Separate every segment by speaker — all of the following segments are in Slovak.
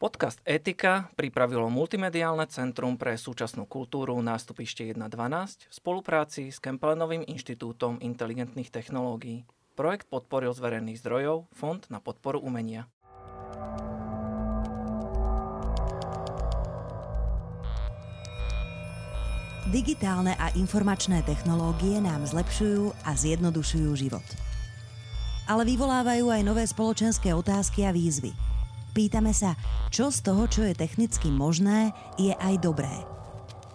Speaker 1: Podcast Etika pripravilo Multimediálne centrum pre súčasnú kultúru nástupište 1.12 v spolupráci s Kempelenovým inštitútom inteligentných technológií. Projekt podporil z verejných zdrojov Fond na podporu umenia.
Speaker 2: Digitálne a informačné technológie nám zlepšujú a zjednodušujú život. Ale vyvolávajú aj nové spoločenské otázky a výzvy – Pýtame sa, čo z toho, čo je technicky možné, je aj dobré.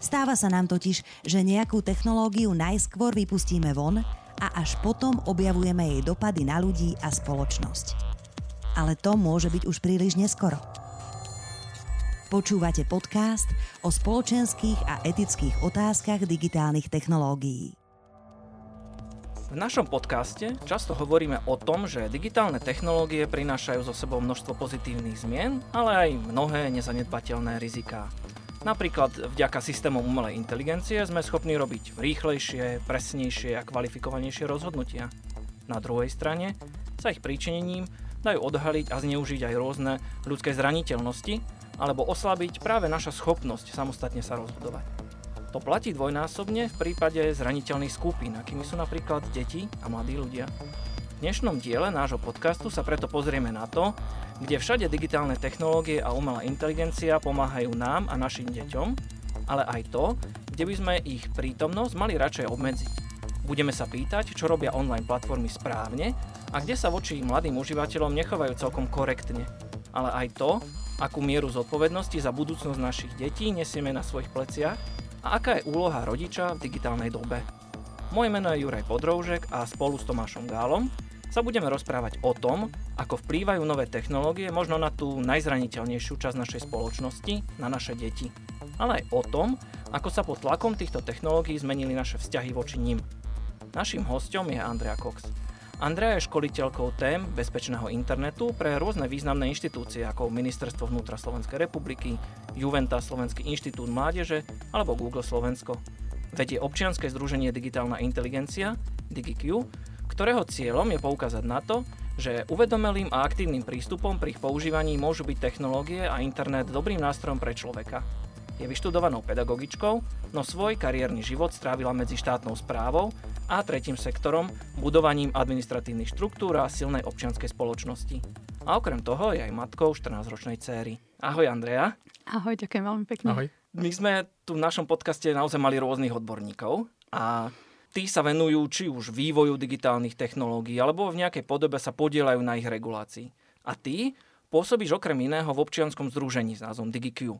Speaker 2: Stáva sa nám totiž, že nejakú technológiu najskôr vypustíme von a až potom objavujeme jej dopady na ľudí a spoločnosť. Ale to môže byť už príliš neskoro. Počúvate podcast o spoločenských a etických otázkach digitálnych technológií.
Speaker 1: V našom podcaste často hovoríme o tom, že digitálne technológie prinášajú so sebou množstvo pozitívnych zmien, ale aj mnohé nezanedbateľné riziká. Napríklad vďaka systémom umelej inteligencie sme schopní robiť rýchlejšie, presnejšie a kvalifikovanejšie rozhodnutia. Na druhej strane sa ich príčinením dajú odhaliť a zneužiť aj rôzne ľudské zraniteľnosti alebo oslabiť práve naša schopnosť samostatne sa rozhodovať. To platí dvojnásobne v prípade zraniteľných skupín, akými sú napríklad deti a mladí ľudia. V dnešnom diele nášho podcastu sa preto pozrieme na to, kde všade digitálne technológie a umelá inteligencia pomáhajú nám a našim deťom, ale aj to, kde by sme ich prítomnosť mali radšej obmedziť. Budeme sa pýtať, čo robia online platformy správne a kde sa voči mladým užívateľom nechovajú celkom korektne. Ale aj to, akú mieru zodpovednosti za budúcnosť našich detí nesieme na svojich pleciach a aká je úloha rodiča v digitálnej dobe. Moje meno je Juraj Podroužek a spolu s Tomášom Gálom sa budeme rozprávať o tom, ako vplývajú nové technológie možno na tú najzraniteľnejšiu časť našej spoločnosti, na naše deti. Ale aj o tom, ako sa pod tlakom týchto technológií zmenili naše vzťahy voči nim. Naším hostom je Andrea Cox. Andrea je školiteľkou tém bezpečného internetu pre rôzne významné inštitúcie ako Ministerstvo vnútra Slovenskej republiky, Juventa Slovenský inštitút mládeže alebo Google Slovensko. Vedie občianske združenie Digitálna inteligencia, DigiQ, ktorého cieľom je poukázať na to, že uvedomelým a aktívnym prístupom pri ich používaní môžu byť technológie a internet dobrým nástrojom pre človeka. Je vyštudovanou pedagogičkou, no svoj kariérny život strávila medzi štátnou správou a tretím sektorom, budovaním administratívnych štruktúr a silnej občianskej spoločnosti. A okrem toho je aj matkou 14-ročnej céry. Ahoj Andrea.
Speaker 3: Ahoj, ďakujem veľmi pekne.
Speaker 1: Ahoj. My sme tu v našom podcaste naozaj mali rôznych odborníkov a tí sa venujú či už vývoju digitálnych technológií alebo v nejakej podobe sa podielajú na ich regulácii. A ty pôsobíš okrem iného v občianskom združení s názvom DigiQ,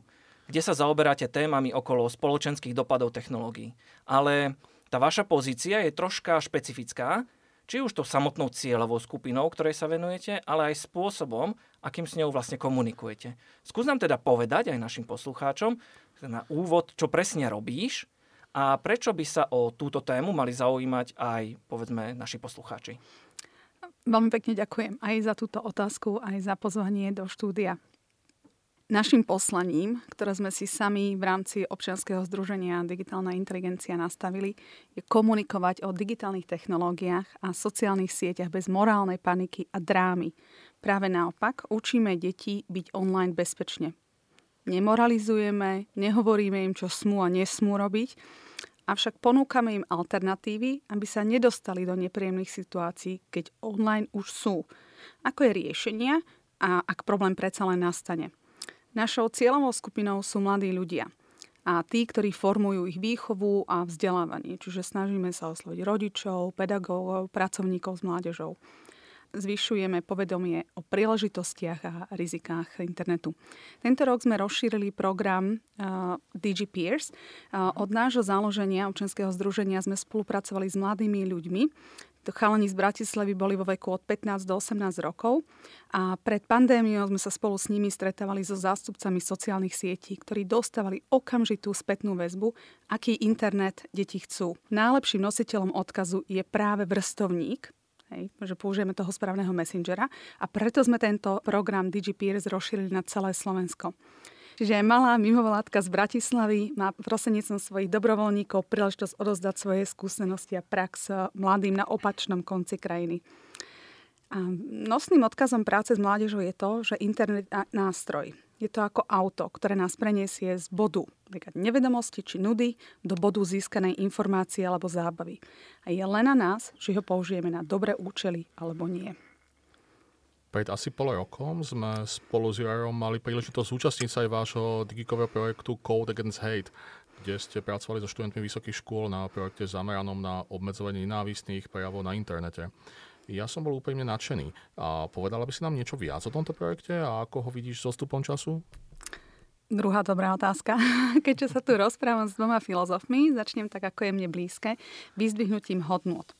Speaker 1: kde sa zaoberáte témami okolo spoločenských dopadov technológií. Ale tá vaša pozícia je troška špecifická, či už to samotnou cieľovou skupinou, ktorej sa venujete, ale aj spôsobom, akým s ňou vlastne komunikujete. Skús nám teda povedať aj našim poslucháčom na úvod, čo presne robíš a prečo by sa o túto tému mali zaujímať aj, povedzme, naši poslucháči.
Speaker 3: Veľmi pekne ďakujem aj za túto otázku, aj za pozvanie do štúdia. Našim poslaním, ktoré sme si sami v rámci občianskeho združenia Digitálna inteligencia nastavili, je komunikovať o digitálnych technológiách a sociálnych sieťach bez morálnej paniky a drámy. Práve naopak, učíme deti byť online bezpečne. Nemoralizujeme, nehovoríme im, čo smú a nesmú robiť, avšak ponúkame im alternatívy, aby sa nedostali do nepríjemných situácií, keď online už sú. Ako je riešenia a ak problém predsa len nastane. Našou cieľovou skupinou sú mladí ľudia a tí, ktorí formujú ich výchovu a vzdelávanie. Čiže snažíme sa osloviť rodičov, pedagógov, pracovníkov s mládežou. Zvyšujeme povedomie o príležitostiach a rizikách internetu. Tento rok sme rozšírili program uh, DG Peers. Uh, od nášho založenia občanského združenia sme spolupracovali s mladými ľuďmi, chalani z Bratislavy boli vo veku od 15 do 18 rokov a pred pandémiou sme sa spolu s nimi stretávali so zástupcami sociálnych sietí, ktorí dostávali okamžitú spätnú väzbu, aký internet deti chcú. Najlepším nositeľom odkazu je práve vrstovník, Hej, že použijeme toho správneho messengera a preto sme tento program DigiPeers rozšírili na celé Slovensko. Aj malá mimovládka z Bratislavy má prostredníctvom svojich dobrovoľníkov príležitosť odozdať svoje skúsenosti a prax mladým na opačnom konci krajiny. A nosným odkazom práce s mládežou je to, že internet je nástroj. Je to ako auto, ktoré nás preniesie z bodu nevedomosti či nudy do bodu získanej informácie alebo zábavy. A je len na nás, či ho použijeme na dobré účely alebo nie.
Speaker 4: Pred asi pol rokom sme spolu s Jurajom mali príležitosť zúčastniť sa aj vášho digikového projektu Code Against Hate, kde ste pracovali so študentmi vysokých škôl na projekte zameranom na obmedzovanie nenávistných prejavov na internete. Ja som bol úplne nadšený. A povedala by si nám niečo viac o tomto projekte a ako ho vidíš so stupom času?
Speaker 3: Druhá dobrá otázka. Keďže sa tu rozprávam s dvoma filozofmi, začnem tak, ako je mne blízke, vyzdvihnutím hodnot.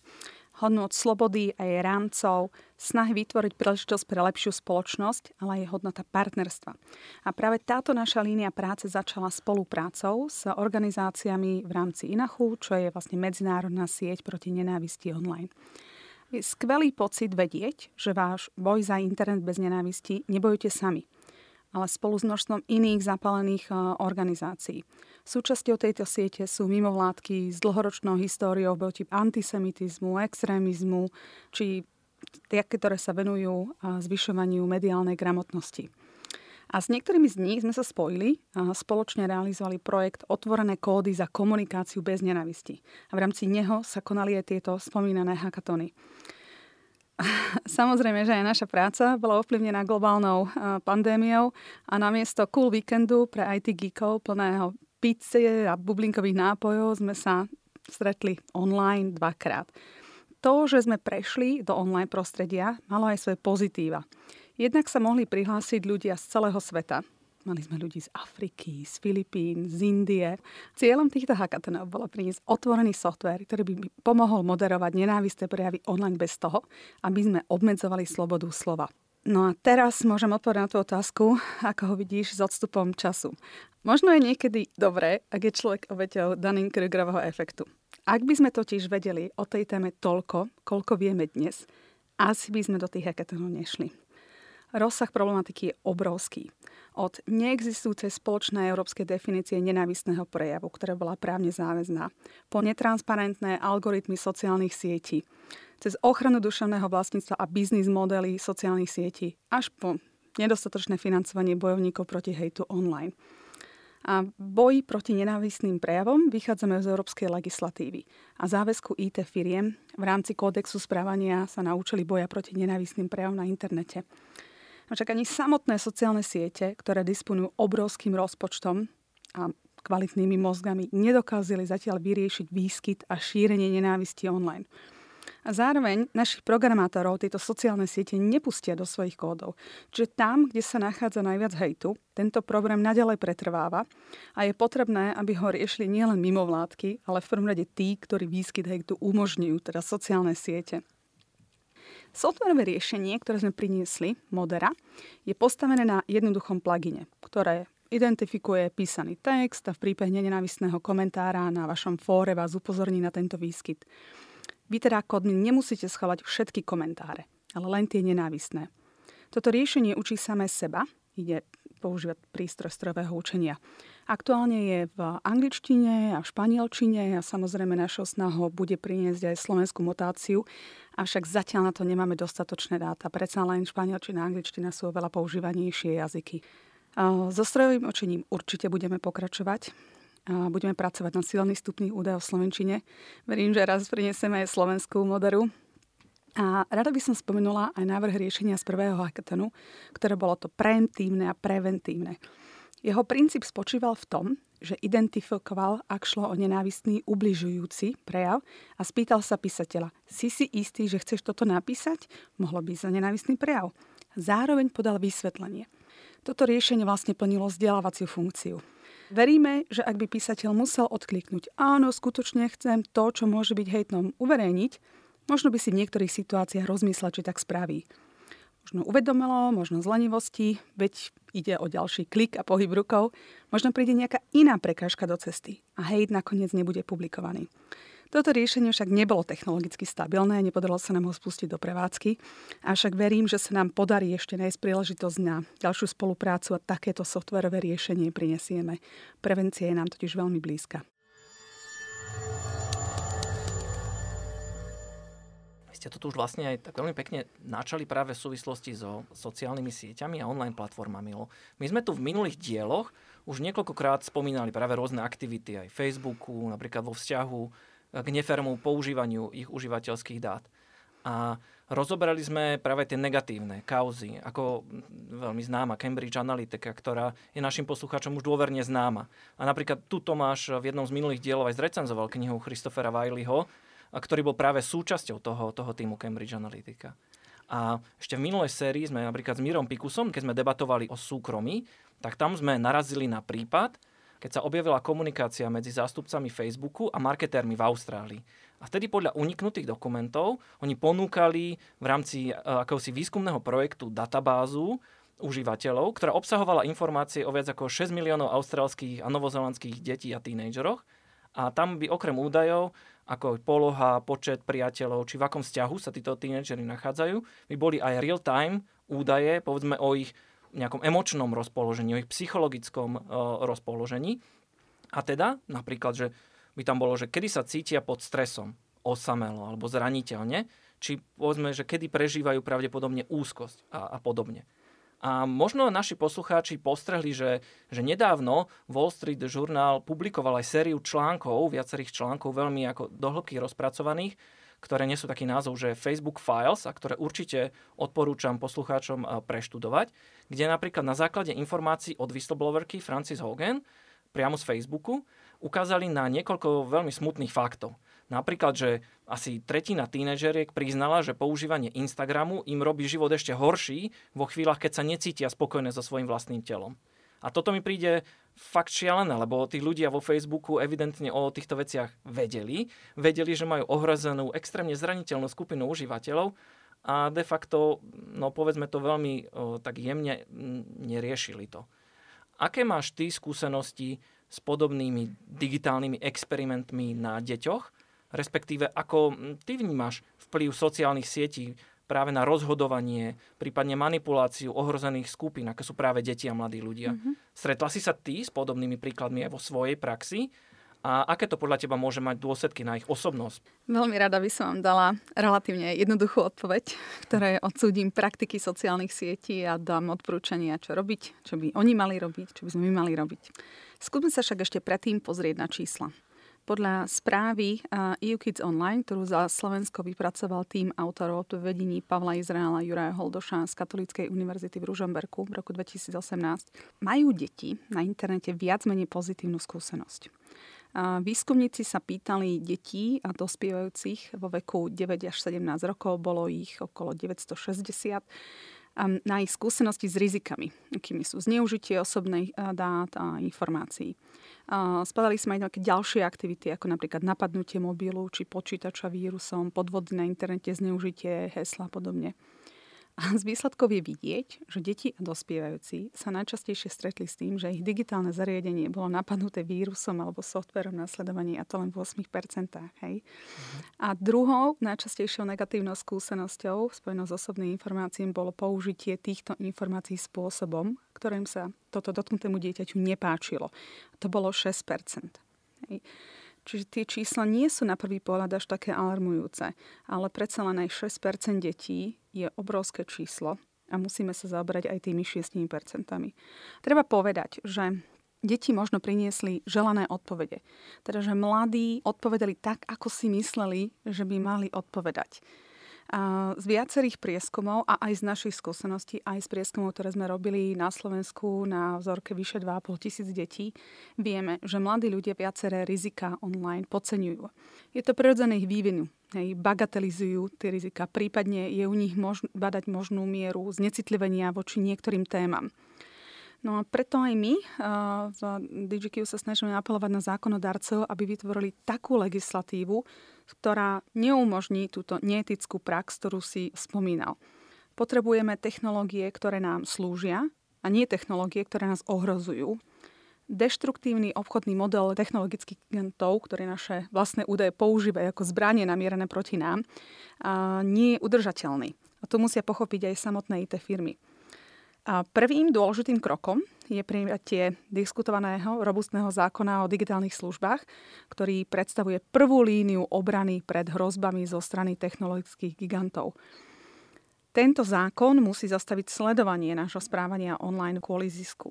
Speaker 3: Hodnot slobody a jej rámcov, snahy vytvoriť príležitosť pre lepšiu spoločnosť, ale aj hodnota partnerstva. A práve táto naša línia práce začala spoluprácou s organizáciami v rámci INACHU, čo je vlastne medzinárodná sieť proti nenávisti online. Je skvelý pocit vedieť, že váš boj za internet bez nenávisti nebojujete sami, ale spolu s množstvom iných zapálených eh, organizácií. Súčasťou tejto siete sú mimovládky s dlhoročnou históriou proti antisemitizmu, extrémizmu, či tie, ktoré sa venujú eh, zvyšovaniu mediálnej gramotnosti. A s niektorými z nich sme sa spojili a spoločne realizovali projekt Otvorené kódy za komunikáciu bez nenavisti. A v rámci neho sa konali aj tieto spomínané hackatony. Samozrejme, že aj naša práca bola ovplyvnená globálnou pandémiou a namiesto cool víkendu pre IT geekov plného pizze a bublinkových nápojov sme sa stretli online dvakrát. To, že sme prešli do online prostredia, malo aj svoje pozitíva. Jednak sa mohli prihlásiť ľudia z celého sveta. Mali sme ľudí z Afriky, z Filipín, z Indie. Cieľom týchto hackathonov bolo priniesť otvorený software, ktorý by pomohol moderovať nenávisté prejavy online bez toho, aby sme obmedzovali slobodu slova. No a teraz môžem odpovedať na tú otázku, ako ho vidíš s odstupom času. Možno je niekedy dobré, ak je človek obeťou Dunning-Krugerového efektu. Ak by sme totiž vedeli o tej téme toľko, koľko vieme dnes, asi by sme do tých hackathonov nešli. Rozsah problematiky je obrovský. Od neexistujúcej spoločnej európskej definície nenávistného prejavu, ktorá bola právne záväzná, po netransparentné algoritmy sociálnych sietí, cez ochranu duševného vlastníctva a biznis modely sociálnych sietí, až po nedostatočné financovanie bojovníkov proti hejtu online. A boji proti nenávistným prejavom vychádzame z európskej legislatívy a záväzku IT firiem v rámci kódexu správania sa naučili boja proti nenávistným prejavom na internete. Avšak ani samotné sociálne siete, ktoré disponujú obrovským rozpočtom a kvalitnými mozgami, nedokázali zatiaľ vyriešiť výskyt a šírenie nenávisti online. A zároveň našich programátorov tieto sociálne siete nepustia do svojich kódov. Čiže tam, kde sa nachádza najviac hejtu, tento problém nadalej pretrváva a je potrebné, aby ho riešili nielen mimovládky, ale v prvom rade tí, ktorí výskyt hejtu umožňujú, teda sociálne siete. Softwarové riešenie, ktoré sme priniesli, Modera, je postavené na jednoduchom plugine, ktoré identifikuje písaný text a v prípade nenávistného komentára na vašom fóre vás upozorní na tento výskyt. Vy teda ako admin nemusíte schovať všetky komentáre, ale len tie nenávistné. Toto riešenie učí samé seba, ide používať prístroj strojového učenia. Aktuálne je v angličtine a v španielčine a samozrejme našou snahou bude priniesť aj slovenskú mutáciu, avšak zatiaľ na to nemáme dostatočné dáta. Predsa len španielčina a angličtina sú oveľa používanejšie jazyky. So strojovým učením určite budeme pokračovať. Budeme pracovať na silných stupných údajov v Slovenčine. Verím, že raz prinesieme aj slovenskú moderu. A rada by som spomenula aj návrh riešenia z prvého hackathonu, ktoré bolo to preemptívne a preventívne. Jeho princíp spočíval v tom, že identifikoval, ak šlo o nenávistný ubližujúci prejav a spýtal sa písateľa, si si istý, že chceš toto napísať? Mohlo by za nenávistný prejav. Zároveň podal vysvetlenie. Toto riešenie vlastne plnilo vzdelávaciu funkciu. Veríme, že ak by písateľ musel odkliknúť áno, skutočne chcem to, čo môže byť hejtnom uverejniť, možno by si v niektorých situáciách rozmyslel, či tak spraví možno uvedomelo, možno z lenivosti, veď ide o ďalší klik a pohyb rukou, možno príde nejaká iná prekážka do cesty a hejt nakoniec nebude publikovaný. Toto riešenie však nebolo technologicky stabilné, nepodarilo sa nám ho spustiť do prevádzky, avšak verím, že sa nám podarí ešte nájsť príležitosť na ďalšiu spoluprácu a takéto softwarové riešenie prinesieme. Prevencia je nám totiž veľmi blízka.
Speaker 1: Ste to tu už vlastne aj tak veľmi pekne načali práve v súvislosti so sociálnymi sieťami a online platformami. My sme tu v minulých dieloch už niekoľkokrát spomínali práve rôzne aktivity aj Facebooku, napríklad vo vzťahu k nefermu používaniu ich užívateľských dát. A rozoberali sme práve tie negatívne kauzy, ako veľmi známa Cambridge Analytica, ktorá je našim poslucháčom už dôverne známa. A napríklad tu Tomáš v jednom z minulých dielov aj zrecenzoval knihu Christophera Wileyho, ktorý bol práve súčasťou toho, toho týmu Cambridge Analytica. A ešte v minulej sérii sme napríklad s Mírom Pikusom, keď sme debatovali o súkromí, tak tam sme narazili na prípad, keď sa objavila komunikácia medzi zástupcami Facebooku a marketérmi v Austrálii. A vtedy podľa uniknutých dokumentov oni ponúkali v rámci e, akéhosi výskumného projektu databázu užívateľov, ktorá obsahovala informácie o viac ako 6 miliónov austrálskych a novozelandských detí a tínejdžeroch. A tam by okrem údajov ako poloha, počet priateľov, či v akom vzťahu sa títo tínedžeri nachádzajú, by boli aj real-time údaje, povedzme o ich nejakom emočnom rozpoložení, o ich psychologickom uh, rozpoložení. A teda napríklad, že by tam bolo, že kedy sa cítia pod stresom, osamelo alebo zraniteľne, či povedzme, že kedy prežívajú pravdepodobne úzkosť a, a podobne. A možno naši poslucháči postrehli, že, že nedávno Wall Street Journal publikoval aj sériu článkov, viacerých článkov, veľmi ako dohlbky rozpracovaných, ktoré nesú taký názov, že Facebook Files, a ktoré určite odporúčam poslucháčom preštudovať, kde napríklad na základe informácií od whistleblowerky Francis Hogan priamo z Facebooku ukázali na niekoľko veľmi smutných faktov. Napríklad, že asi tretina tínežeriek priznala, že používanie Instagramu im robí život ešte horší vo chvíľach, keď sa necítia spokojné so svojím vlastným telom. A toto mi príde fakt šialené, lebo tí ľudia vo Facebooku evidentne o týchto veciach vedeli. Vedeli, že majú ohrozenú extrémne zraniteľnú skupinu užívateľov a de facto, no povedzme to veľmi o, tak jemne, neriešili to. Aké máš ty skúsenosti s podobnými digitálnymi experimentmi na deťoch respektíve ako ty vnímaš vplyv sociálnych sietí práve na rozhodovanie, prípadne manipuláciu ohrozených skupín, ako sú práve deti a mladí ľudia. Mm-hmm. Stretla si sa ty s podobnými príkladmi aj vo svojej praxi? A aké to podľa teba môže mať dôsledky na ich osobnosť?
Speaker 3: Veľmi rada by som vám dala relatívne jednoduchú odpoveď, ktoré odsúdim praktiky sociálnych sietí a dám odporúčania, čo robiť, čo by oni mali robiť, čo by sme my mali robiť. Skúsme sa však ešte predtým pozrieť na čísla. Podľa správy EU Kids Online, ktorú za Slovensko vypracoval tým autorov v vedení Pavla Izraela Juraja Holdoša z Katolíckej univerzity v Ružomberku v roku 2018, majú deti na internete viac menej pozitívnu skúsenosť. Výskumníci sa pýtali detí a dospievajúcich vo veku 9 až 17 rokov, bolo ich okolo 960 na ich skúsenosti s rizikami, akými sú zneužitie osobných dát a informácií. Spadali sme aj nejaké ďalšie aktivity, ako napríklad napadnutie mobilu či počítača vírusom, podvody na internete, zneužitie hesla a podobne. A z výsledkov je vidieť, že deti a dospievajúci sa najčastejšie stretli s tým, že ich digitálne zariadenie bolo napadnuté vírusom alebo softverom na sledovanie a to len v 8%. Hej. Mhm. A druhou najčastejšou negatívnou skúsenosťou spojenou s osobnými informáciami bolo použitie týchto informácií spôsobom, ktorým sa toto dotknutému dieťaťu nepáčilo. To bolo 6%. Hej. Čiže tie čísla nie sú na prvý pohľad až také alarmujúce, ale predsa len aj 6% detí je obrovské číslo a musíme sa zaoberať aj tými 6%. Treba povedať, že deti možno priniesli želané odpovede. Teda, že mladí odpovedali tak, ako si mysleli, že by mali odpovedať. Z viacerých prieskumov a aj z našich skúseností, aj z prieskumov, ktoré sme robili na Slovensku na vzorke vyše 2,5 tisíc detí, vieme, že mladí ľudia viaceré rizika online podceňujú. Je to prirodzené ich vývinu. Hej, bagatelizujú tie rizika, prípadne je u nich mož- badať možnú mieru znecitlivenia voči niektorým témam. No a preto aj my v DigiQ sa snažíme apelovať na zákonodarcov, aby vytvorili takú legislatívu, ktorá neumožní túto neetickú prax, ktorú si spomínal. Potrebujeme technológie, ktoré nám slúžia a nie technológie, ktoré nás ohrozujú. Deštruktívny obchodný model technologických gigantov, ktoré naše vlastné údaje používajú ako zbranie namierené proti nám, nie je udržateľný. A to musia pochopiť aj samotné IT firmy. A prvým dôležitým krokom je prijatie diskutovaného robustného zákona o digitálnych službách, ktorý predstavuje prvú líniu obrany pred hrozbami zo strany technologických gigantov. Tento zákon musí zastaviť sledovanie nášho správania online kvôli zisku.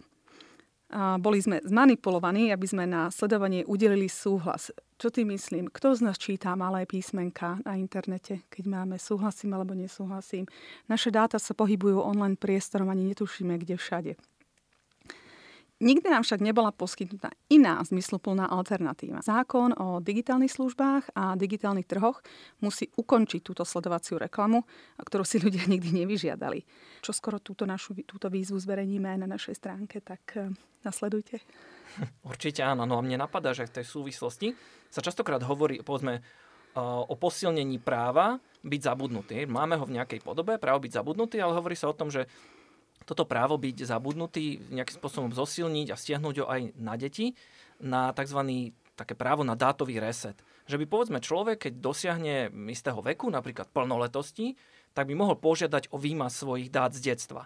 Speaker 3: Boli sme zmanipulovaní, aby sme na sledovanie udelili súhlas. Čo ty myslím? Kto z nás číta malé písmenka na internete, keď máme súhlasím alebo nesúhlasím? Naše dáta sa pohybujú online priestorom, ani netušíme, kde všade. Nikdy nám však nebola poskytnutá iná zmysluplná alternatíva. Zákon o digitálnych službách a digitálnych trhoch musí ukončiť túto sledovaciu reklamu, ktorú si ľudia nikdy nevyžiadali. Čo skoro túto, našu, túto výzvu zverejníme aj na našej stránke, tak eh, nasledujte.
Speaker 1: Určite áno. No a mne napadá, že v tej súvislosti sa častokrát hovorí, povedzme, eh, o posilnení práva byť zabudnutý. Máme ho v nejakej podobe, právo byť zabudnutý, ale hovorí sa o tom, že toto právo byť zabudnutý, nejakým spôsobom zosilniť a stiahnuť ho aj na deti, na tzv. také právo na dátový reset. Že by povedzme človek, keď dosiahne istého veku, napríklad plnoletosti, tak by mohol požiadať o výmaz svojich dát z detstva.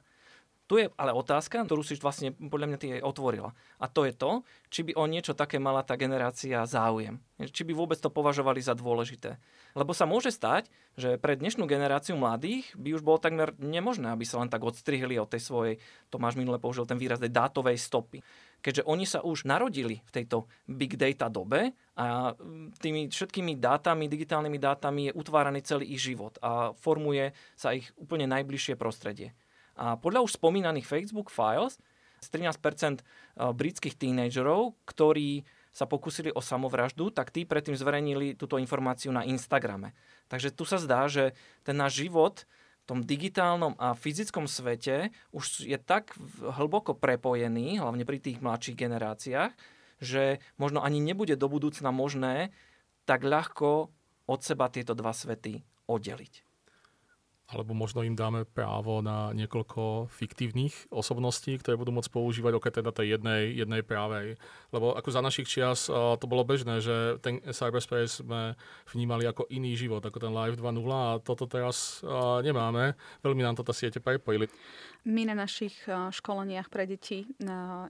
Speaker 1: Tu je ale otázka, ktorú si vlastne podľa mňa ty aj otvorila. A to je to, či by o niečo také mala tá generácia záujem. Či by vôbec to považovali za dôležité. Lebo sa môže stať, že pre dnešnú generáciu mladých by už bolo takmer nemožné, aby sa len tak odstrihli od tej svojej, Tomáš minule použil ten výraz, dátovej stopy. Keďže oni sa už narodili v tejto big data dobe a tými všetkými dátami, digitálnymi dátami je utváraný celý ich život a formuje sa ich úplne najbližšie prostredie. A podľa už spomínaných Facebook Files, z 13% britských tínejdžerov, ktorí sa pokúsili o samovraždu, tak tí predtým zverejnili túto informáciu na Instagrame. Takže tu sa zdá, že ten náš život v tom digitálnom a fyzickom svete už je tak hlboko prepojený, hlavne pri tých mladších generáciách, že možno ani nebude do budúcna možné tak ľahko od seba tieto dva svety oddeliť
Speaker 4: alebo možno im dáme právo na niekoľko fiktívnych osobností, ktoré budú môcť používať okrem teda tej jednej, jednej právej. Lebo ako za našich čias uh, to bolo bežné, že ten cyberspace sme vnímali ako iný život, ako ten Live 2.0 a toto teraz uh, nemáme. Veľmi nám toto siete prepojili.
Speaker 3: My na našich školeniach pre deti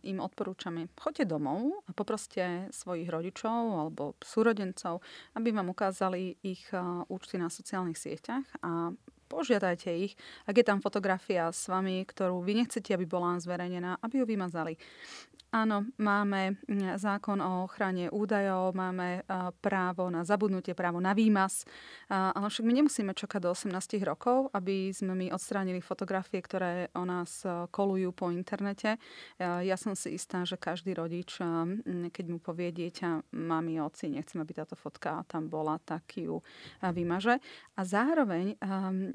Speaker 3: im odporúčame, choďte domov a poproste svojich rodičov alebo súrodencov, aby vám ukázali ich účty na sociálnych sieťach a požiadajte ich, ak je tam fotografia s vami, ktorú vy nechcete, aby bola zverejnená, aby ju vymazali. Áno, máme mm, zákon o ochrane údajov, máme právo na zabudnutie, právo na výmaz, ale však my nemusíme čakať do 18 rokov, aby sme my odstránili fotografie, ktoré o nás kolujú po internete. Ja som si istá, že každý rodič, keď mu povie dieťa, mami, oci, nechcem, aby táto fotka tam bola, tak ju vymaže. A zároveň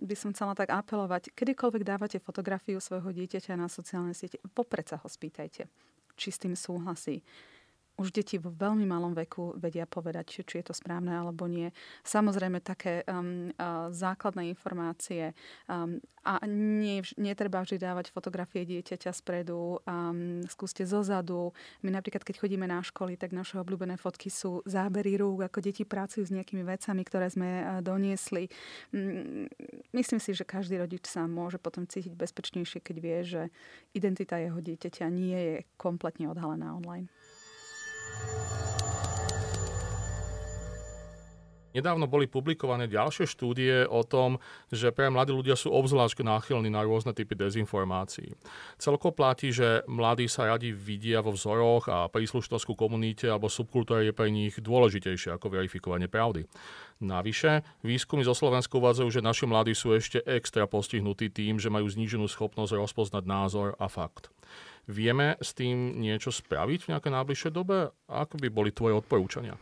Speaker 3: by som chcela tak apelovať, kedykoľvek dávate fotografiu svojho dieťaťa na sociálne siete, popred sa ho spýtajte či s tým súhlasí už deti vo veľmi malom veku vedia povedať, či, či je to správne alebo nie. Samozrejme také um, uh, základné informácie um, a nie, netreba vždy dávať fotografie dieťaťa spredu, um, skúste zozadu. My napríklad, keď chodíme na školy, tak naše obľúbené fotky sú zábery rúk, ako deti pracujú s nejakými vecami, ktoré sme uh, doniesli. Um, myslím si, že každý rodič sa môže potom cítiť bezpečnejšie, keď vie, že identita jeho dieťaťa nie je kompletne odhalená online.
Speaker 4: Nedávno boli publikované ďalšie štúdie o tom, že pre mladí ľudia sú obzvlášť náchylní na rôzne typy dezinformácií. Celko platí, že mladí sa radi vidia vo vzoroch a príslušnosť ku komunite alebo subkultúre je pre nich dôležitejšie ako verifikovanie pravdy. Navyše, výskumy zo Slovenska uvádzajú, že naši mladí sú ešte extra postihnutí tým, že majú zníženú schopnosť rozpoznať názor a fakt. Vieme s tým niečo spraviť v nejakej najbližšej dobe? Ako by boli tvoje odporúčania?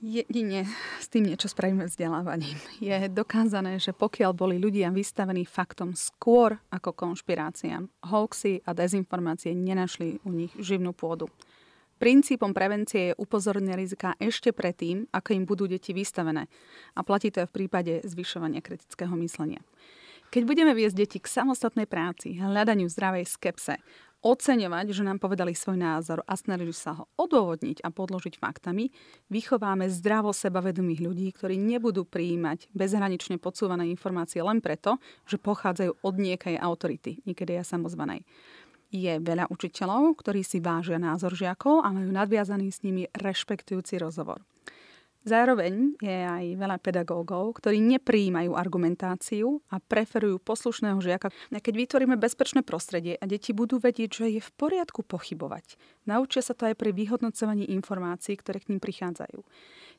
Speaker 3: Jedine s tým niečo spravíme vzdelávaním. Je dokázané, že pokiaľ boli ľudia vystavení faktom skôr ako konšpiráciám, hoaxy a dezinformácie nenašli u nich živnú pôdu. Princípom prevencie je upozornenie rizika ešte predtým, ako im budú deti vystavené. A platí to aj v prípade zvyšovania kritického myslenia. Keď budeme viesť deti k samostatnej práci, hľadaniu zdravej skepse, oceňovať, že nám povedali svoj názor a snažili sa ho odôvodniť a podložiť faktami, vychováme zdravo sebavedomých ľudí, ktorí nebudú prijímať bezhranične podsúvané informácie len preto, že pochádzajú od niekej autority, niekedy aj samozvanej. Je veľa učiteľov, ktorí si vážia názor žiakov a majú nadviazaný s nimi rešpektujúci rozhovor. Zároveň je aj veľa pedagógov, ktorí nepríjmajú argumentáciu a preferujú poslušného žiaka. Keď vytvoríme bezpečné prostredie a deti budú vedieť, že je v poriadku pochybovať, naučia sa to aj pri vyhodnocovaní informácií, ktoré k ním prichádzajú.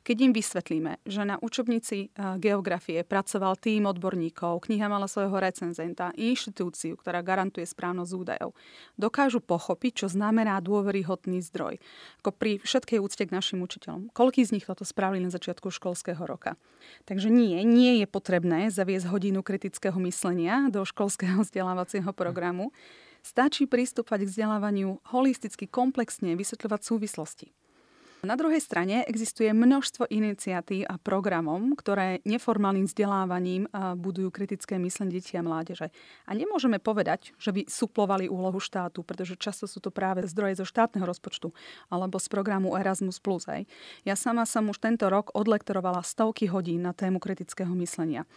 Speaker 3: Keď im vysvetlíme, že na učebnici geografie pracoval tým odborníkov, kniha mala svojho recenzenta, inštitúciu, ktorá garantuje správnosť údajov, dokážu pochopiť, čo znamená dôveryhodný zdroj. Ako pri všetkej úcte k našim učiteľom. Koľký z nich toto spravili na začiatku školského roka? Takže nie, nie je potrebné zaviesť hodinu kritického myslenia do školského vzdelávacieho programu. Stačí pristúpať k vzdelávaniu holisticky, komplexne, vysvetľovať súvislosti. Na druhej strane existuje množstvo iniciatív a programov, ktoré neformálnym vzdelávaním budujú kritické myslenie detí a mládeže. A nemôžeme povedať, že by suplovali úlohu štátu, pretože často sú to práve zdroje zo štátneho rozpočtu alebo z programu Erasmus+. Aj. Ja sama som už tento rok odlektorovala stovky hodín na tému kritického myslenia.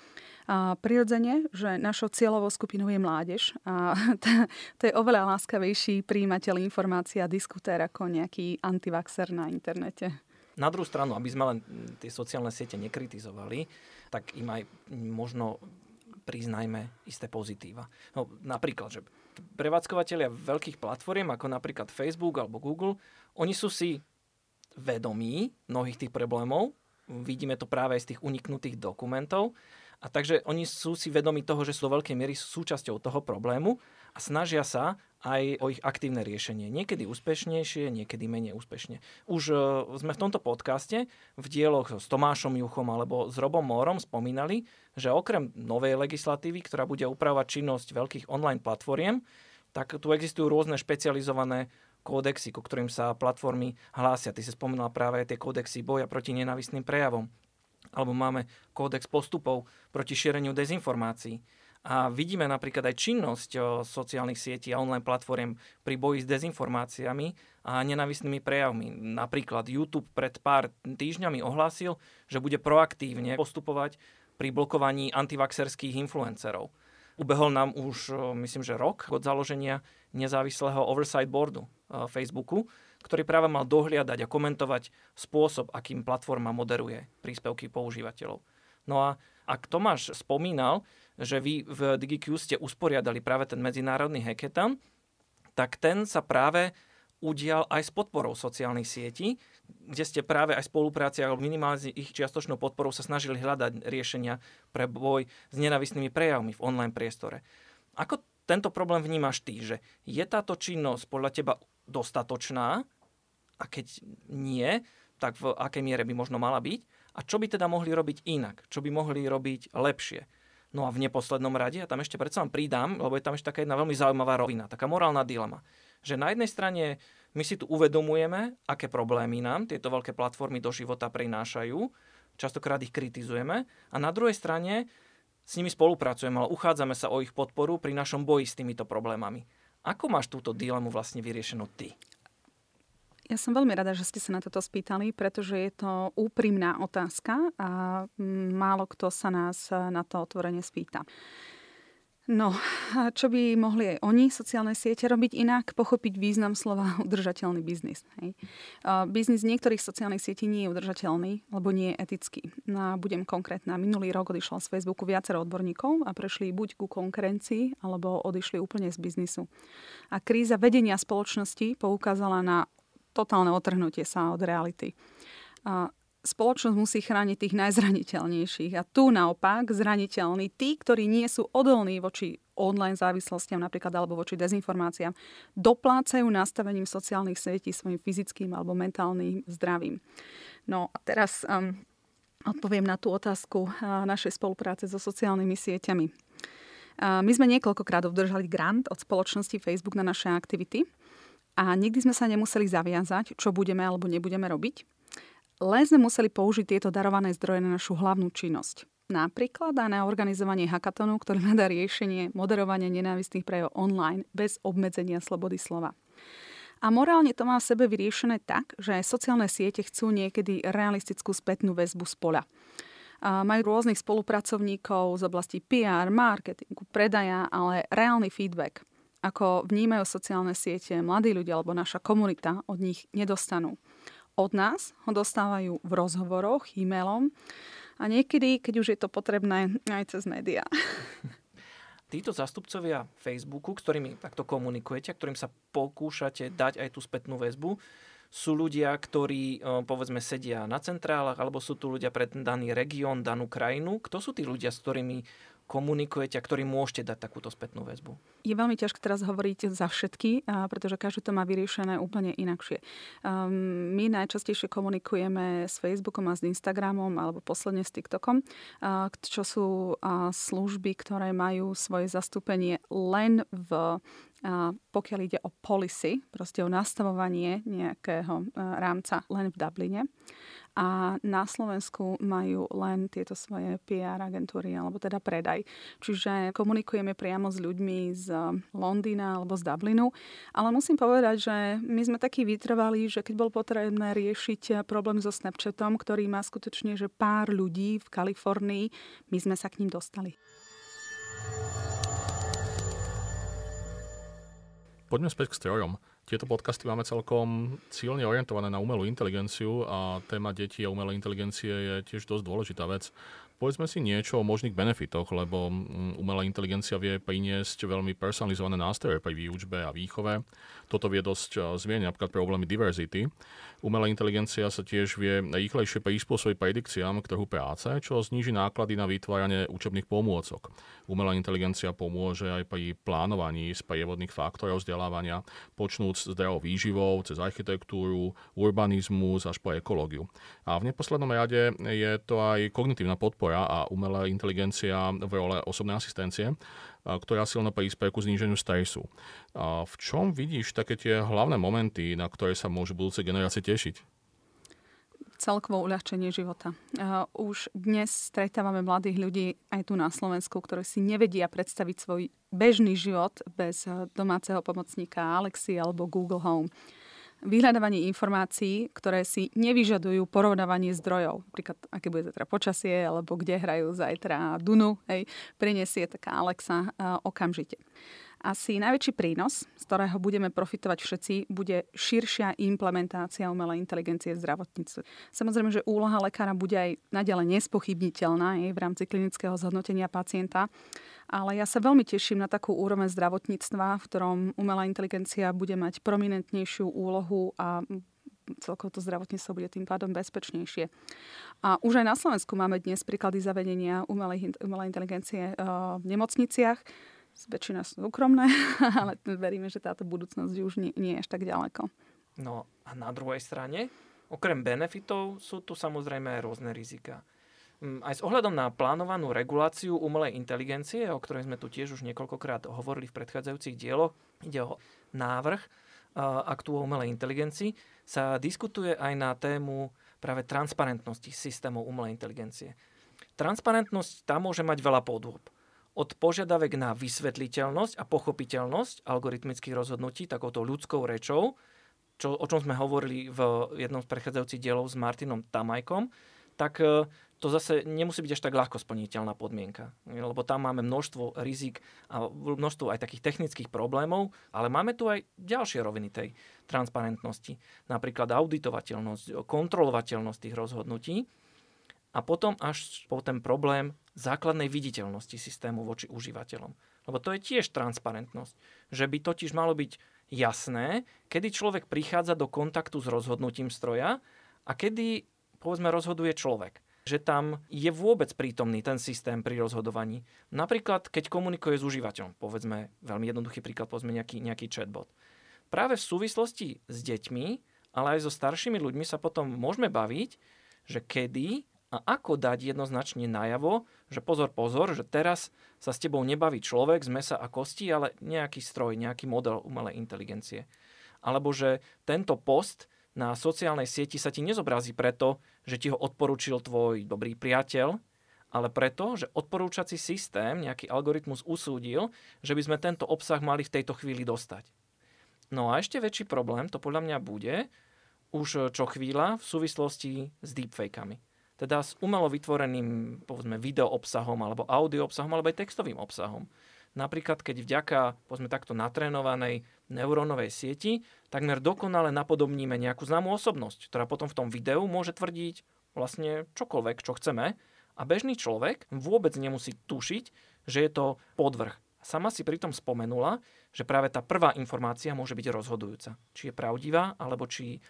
Speaker 3: A prirodzene, že našou cieľovou skupinou je mládež a to je oveľa láskavejší príjimateľ informácií a diskutér ako nejaký antivaxer na internete.
Speaker 1: Na druhú stranu, aby sme len tie sociálne siete nekritizovali, tak im aj možno priznajme isté pozitíva. No, napríklad, že prevádzkovateľia veľkých platform, ako napríklad Facebook alebo Google, oni sú si vedomí mnohých tých problémov. Vidíme to práve aj z tých uniknutých dokumentov a takže oni sú si vedomi toho, že sú do veľkej miery súčasťou toho problému a snažia sa aj o ich aktívne riešenie. Niekedy úspešnejšie, niekedy menej úspešne. Už uh, sme v tomto podcaste v dieloch s Tomášom Juchom alebo s Robom Morom spomínali, že okrem novej legislatívy, ktorá bude upravovať činnosť veľkých online platformiem, tak tu existujú rôzne špecializované kódexy, ku ktorým sa platformy hlásia. Ty si spomínala práve tie kódexy boja proti nenavistným prejavom alebo máme kódex postupov proti šíreniu dezinformácií. A vidíme napríklad aj činnosť sociálnych sietí a online platform pri boji s dezinformáciami a nenavistnými prejavmi. Napríklad YouTube pred pár týždňami ohlásil, že bude proaktívne postupovať pri blokovaní antivaxerských influencerov. Ubehol nám už, myslím, že rok od založenia nezávislého oversight boardu Facebooku, ktorý práve mal dohliadať a komentovať spôsob, akým platforma moderuje príspevky používateľov. No a ak Tomáš spomínal, že vy v DigiQ ste usporiadali práve ten medzinárodný hackathon, tak ten sa práve udial aj s podporou sociálnych sietí, kde ste práve aj spolupráci alebo minimálne ich čiastočnou podporou sa snažili hľadať riešenia pre boj s nenavistnými prejavmi v online priestore. Ako tento problém vnímaš ty, že je táto činnosť podľa teba dostatočná a keď nie, tak v akej miere by možno mala byť a čo by teda mohli robiť inak, čo by mohli robiť lepšie. No a v neposlednom rade, ja tam ešte predsa vám pridám, lebo je tam ešte taká jedna veľmi zaujímavá rovina, taká morálna dilema. Že na jednej strane my si tu uvedomujeme, aké problémy nám tieto veľké platformy do života prinášajú, častokrát ich kritizujeme a na druhej strane s nimi spolupracujeme, ale uchádzame sa o ich podporu pri našom boji s týmito problémami. Ako máš túto dilemu vlastne vyriešenú ty?
Speaker 3: Ja som veľmi rada, že ste sa na toto spýtali, pretože je to úprimná otázka a málo kto sa nás na to otvorene spýta. No, čo by mohli aj oni, sociálne siete, robiť inak? Pochopiť význam slova udržateľný biznis. Hej. biznis niektorých sociálnych sietí nie je udržateľný, lebo nie je etický. No, budem konkrétna. Minulý rok odišlo z Facebooku viacero odborníkov a prešli buď ku konkurencii, alebo odišli úplne z biznisu. A kríza vedenia spoločnosti poukázala na totálne otrhnutie sa od reality. A spoločnosť musí chrániť tých najzraniteľnejších. A tu naopak zraniteľní tí, ktorí nie sú odolní voči online závislostiam napríklad alebo voči dezinformáciám, doplácajú nastavením sociálnych sietí svojim fyzickým alebo mentálnym zdravím. No a teraz um, odpoviem na tú otázku uh, našej spolupráce so sociálnymi sieťami. Uh, my sme niekoľkokrát obdržali grant od spoločnosti Facebook na naše aktivity a nikdy sme sa nemuseli zaviazať, čo budeme alebo nebudeme robiť. Len sme museli použiť tieto darované zdroje na našu hlavnú činnosť. Napríklad aj na organizovanie hackatonu, ktorý hľadá riešenie moderovania nenávistných prejavov online bez obmedzenia slobody slova. A morálne to má v sebe vyriešené tak, že sociálne siete chcú niekedy realistickú spätnú väzbu z pola. Majú rôznych spolupracovníkov z oblasti PR, marketingu, predaja, ale reálny feedback, ako vnímajú sociálne siete mladí ľudia alebo naša komunita, od nich nedostanú. Od nás ho dostávajú v rozhovoroch, e-mailom a niekedy, keď už je to potrebné, aj cez médiá.
Speaker 1: títo zastupcovia Facebooku, ktorými takto komunikujete ktorým sa pokúšate dať aj tú spätnú väzbu, sú ľudia, ktorí povedzme sedia na centrálach, alebo sú tu ľudia pre daný región, danú krajinu. Kto sú tí ľudia, s ktorými komunikujete a ktorým môžete dať takúto spätnú väzbu?
Speaker 3: Je veľmi ťažké teraz hovoriť za všetky, pretože každý to má vyriešené úplne inakšie. Ehm, my najčastejšie komunikujeme s Facebookom a s Instagramom alebo posledne s TikTokom, čo sú služby, ktoré majú svoje zastúpenie len v pokiaľ ide o policy, proste o nastavovanie nejakého rámca len v Dubline a na Slovensku majú len tieto svoje PR agentúry alebo teda predaj. Čiže komunikujeme priamo s ľuďmi z Londýna alebo z Dublinu, ale musím povedať, že my sme takí vytrvali, že keď bol potrebné riešiť problém so Snapchatom, ktorý má skutočne že pár ľudí v Kalifornii, my sme sa k ním dostali.
Speaker 4: Poďme späť k strojom. Tieto podcasty máme celkom cílne orientované na umelú inteligenciu a téma detí a umelej inteligencie je tiež dosť dôležitá vec. Povedzme si niečo o možných benefitoch, lebo mm, umelá inteligencia vie priniesť veľmi personalizované nástroje pri výučbe a výchove. Toto vie dosť eh, zmieniť napríklad problémy diverzity. Umelá inteligencia sa tiež vie rýchlejšie prispôsobiť predikciám k trhu práce, čo zníži náklady na vytváranie učebných pomôcok. Umelá inteligencia pomôže aj pri plánovaní z prievodných faktorov vzdelávania, počnúc zdravou výživou, cez architektúru, urbanizmus až po ekológiu. A v neposlednom rade je to aj kognitívna podpora podpora a umelá inteligencia v role osobnej asistencie, ktorá silno prispieje ku zníženiu stresu. A v čom vidíš také tie hlavné momenty, na ktoré sa môžu budúce generácie tešiť?
Speaker 3: celkovo uľahčenie života. Už dnes stretávame mladých ľudí aj tu na Slovensku, ktorí si nevedia predstaviť svoj bežný život bez domáceho pomocníka Alexi alebo Google Home vyhľadávanie informácií, ktoré si nevyžadujú porovnávanie zdrojov. Napríklad, aké bude zajtra počasie, alebo kde hrajú zajtra Dunu, hej, prinesie taká Alexa uh, okamžite. Asi najväčší prínos, z ktorého budeme profitovať všetci, bude širšia implementácia umelej inteligencie v zdravotníctve. Samozrejme, že úloha lekára bude aj naďalej nespochybniteľná v rámci klinického zhodnotenia pacienta, ale ja sa veľmi teším na takú úroveň zdravotníctva, v ktorom umelá inteligencia bude mať prominentnejšiu úlohu a celkovo to zdravotníctvo bude tým pádom bezpečnejšie. A už aj na Slovensku máme dnes príklady zavedenia umelej, umelej inteligencie v nemocniciach väčšina sú súkromné, ale veríme, že táto budúcnosť už nie, nie je až tak ďaleko.
Speaker 1: No a na druhej strane, okrem benefitov sú tu samozrejme aj rôzne rizika. Mm, aj s ohľadom na plánovanú reguláciu umelej inteligencie, o ktorej sme tu tiež už niekoľkokrát hovorili v predchádzajúcich dieloch, ide o návrh aktu o umelej inteligencii, sa diskutuje aj na tému práve transparentnosti systémov umelej inteligencie. Transparentnosť tam môže mať veľa podôb od požiadavek na vysvetliteľnosť a pochopiteľnosť algoritmických rozhodnutí takouto ľudskou rečou, čo, o čom sme hovorili v jednom z prechádzajúcich dielov s Martinom Tamajkom, tak e, to zase nemusí byť až tak ľahko splniteľná podmienka. Lebo tam máme množstvo rizik a množstvo aj takých technických problémov, ale máme tu aj ďalšie roviny tej transparentnosti. Napríklad auditovateľnosť, kontrolovateľnosť tých rozhodnutí a potom až po ten problém základnej viditeľnosti systému voči užívateľom. Lebo to je tiež transparentnosť. Že by totiž malo byť jasné, kedy človek prichádza do kontaktu s rozhodnutím stroja a kedy, povedzme, rozhoduje človek. Že tam je vôbec prítomný ten systém pri rozhodovaní. Napríklad, keď komunikuje s užívateľom, povedzme, veľmi jednoduchý príklad, povedzme nejaký, nejaký chatbot. Práve v súvislosti s deťmi, ale aj so staršími ľuďmi sa potom môžeme baviť, že kedy a ako dať jednoznačne najavo, že pozor, pozor, že teraz sa s tebou nebaví človek z mesa a kosti, ale nejaký stroj, nejaký model umelej inteligencie. Alebo že tento post na sociálnej sieti sa ti nezobrazí preto, že ti ho odporučil tvoj dobrý priateľ, ale preto, že odporúčací systém, nejaký algoritmus usúdil, že by sme tento obsah mali v tejto chvíli dostať. No a ešte väčší problém to podľa mňa bude už čo chvíľa v súvislosti s deepfakeami. Teda s umelo vytvoreným povedzme video obsahom alebo audio obsahom alebo aj textovým obsahom. Napríklad, keď vďaka, povedzme takto, natrénovanej neurónovej sieti, takmer dokonale napodobníme nejakú známú osobnosť, ktorá potom v tom videu môže tvrdiť vlastne čokoľvek, čo chceme, a bežný človek vôbec nemusí tušiť, že je to podvrh. Sama si pritom spomenula, že práve tá prvá informácia môže byť rozhodujúca. Či je pravdivá, alebo či e,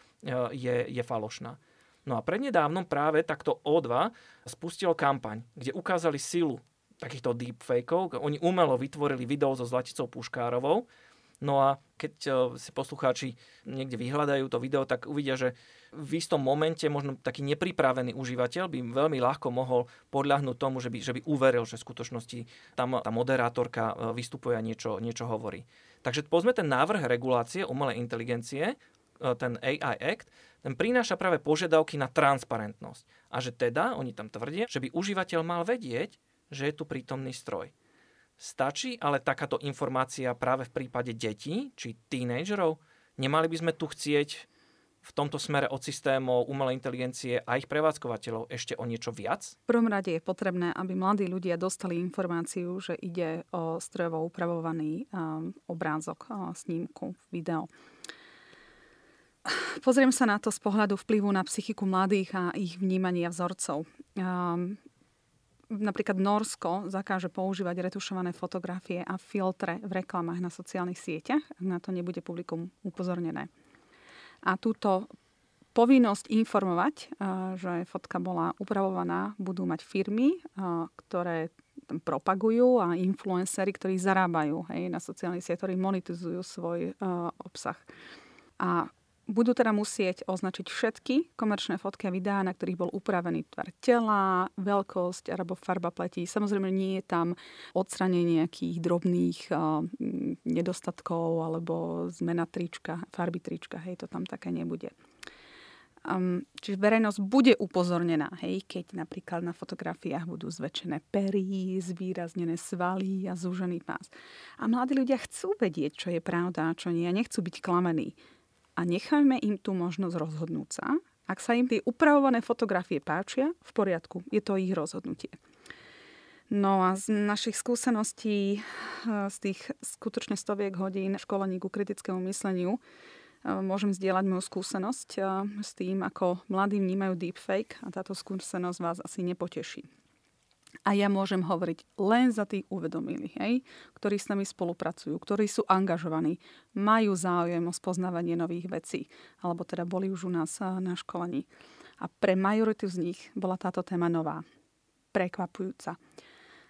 Speaker 1: je, je falošná. No a prednedávnom práve takto O2 spustilo kampaň, kde ukázali silu takýchto deepfakeov. Oni umelo vytvorili video so Zlaticou Puškárovou, No a keď e, si poslucháči niekde vyhľadajú to video, tak uvidia, že v istom momente možno taký nepripravený užívateľ by veľmi ľahko mohol podľahnúť tomu, že by, že by uveril, že v skutočnosti tam tá moderátorka e, vystupuje a niečo, niečo hovorí. Takže pozme ten návrh regulácie umelej inteligencie, ten AI Act, ten prináša práve požiadavky na transparentnosť. A že teda, oni tam tvrdia, že by užívateľ mal vedieť, že je tu prítomný stroj. Stačí ale takáto informácia práve v prípade detí či tínejdžerov? Nemali by sme tu chcieť v tomto smere od systémov umelej inteligencie a ich prevádzkovateľov ešte o niečo viac?
Speaker 3: V prvom rade je potrebné, aby mladí ľudia dostali informáciu, že ide o strojovo upravovaný um, obrázok, uh, snímku, video. Pozriem sa na to z pohľadu vplyvu na psychiku mladých a ich vnímania vzorcov. Um, napríklad Norsko zakáže používať retušované fotografie a filtre v reklamách na sociálnych sieťach, ak na to nebude publikum upozornené. A túto povinnosť informovať, že fotka bola upravovaná, budú mať firmy, ktoré propagujú a influencery, ktorí zarábajú hej, na sociálnych sieťach, ktorí monetizujú svoj obsah. A budú teda musieť označiť všetky komerčné fotky a videá, na ktorých bol upravený tvar tela, veľkosť alebo farba pletí. Samozrejme nie je tam odstranenie nejakých drobných uh, nedostatkov alebo zmena trička, farby trička. Hej, to tam také nebude. Um, čiže verejnosť bude upozornená, hej, keď napríklad na fotografiách budú zväčšené pery, zvýraznené svaly a zúžený pás. A mladí ľudia chcú vedieť, čo je pravda a čo nie. A nechcú byť klamení a nechajme im tú možnosť rozhodnúť sa. Ak sa im tie upravované fotografie páčia, v poriadku, je to ich rozhodnutie. No a z našich skúseností, eh, z tých skutočne stoviek hodín školení ku kritickému mysleniu, eh, môžem zdieľať moju skúsenosť eh, s tým, ako mladí vnímajú deepfake a táto skúsenosť vás asi nepoteší a ja môžem hovoriť len za tých uvedomilých, hej, ktorí s nami spolupracujú, ktorí sú angažovaní, majú záujem o spoznávanie nových vecí, alebo teda boli už u nás na školení. A pre majoritu z nich bola táto téma nová, prekvapujúca.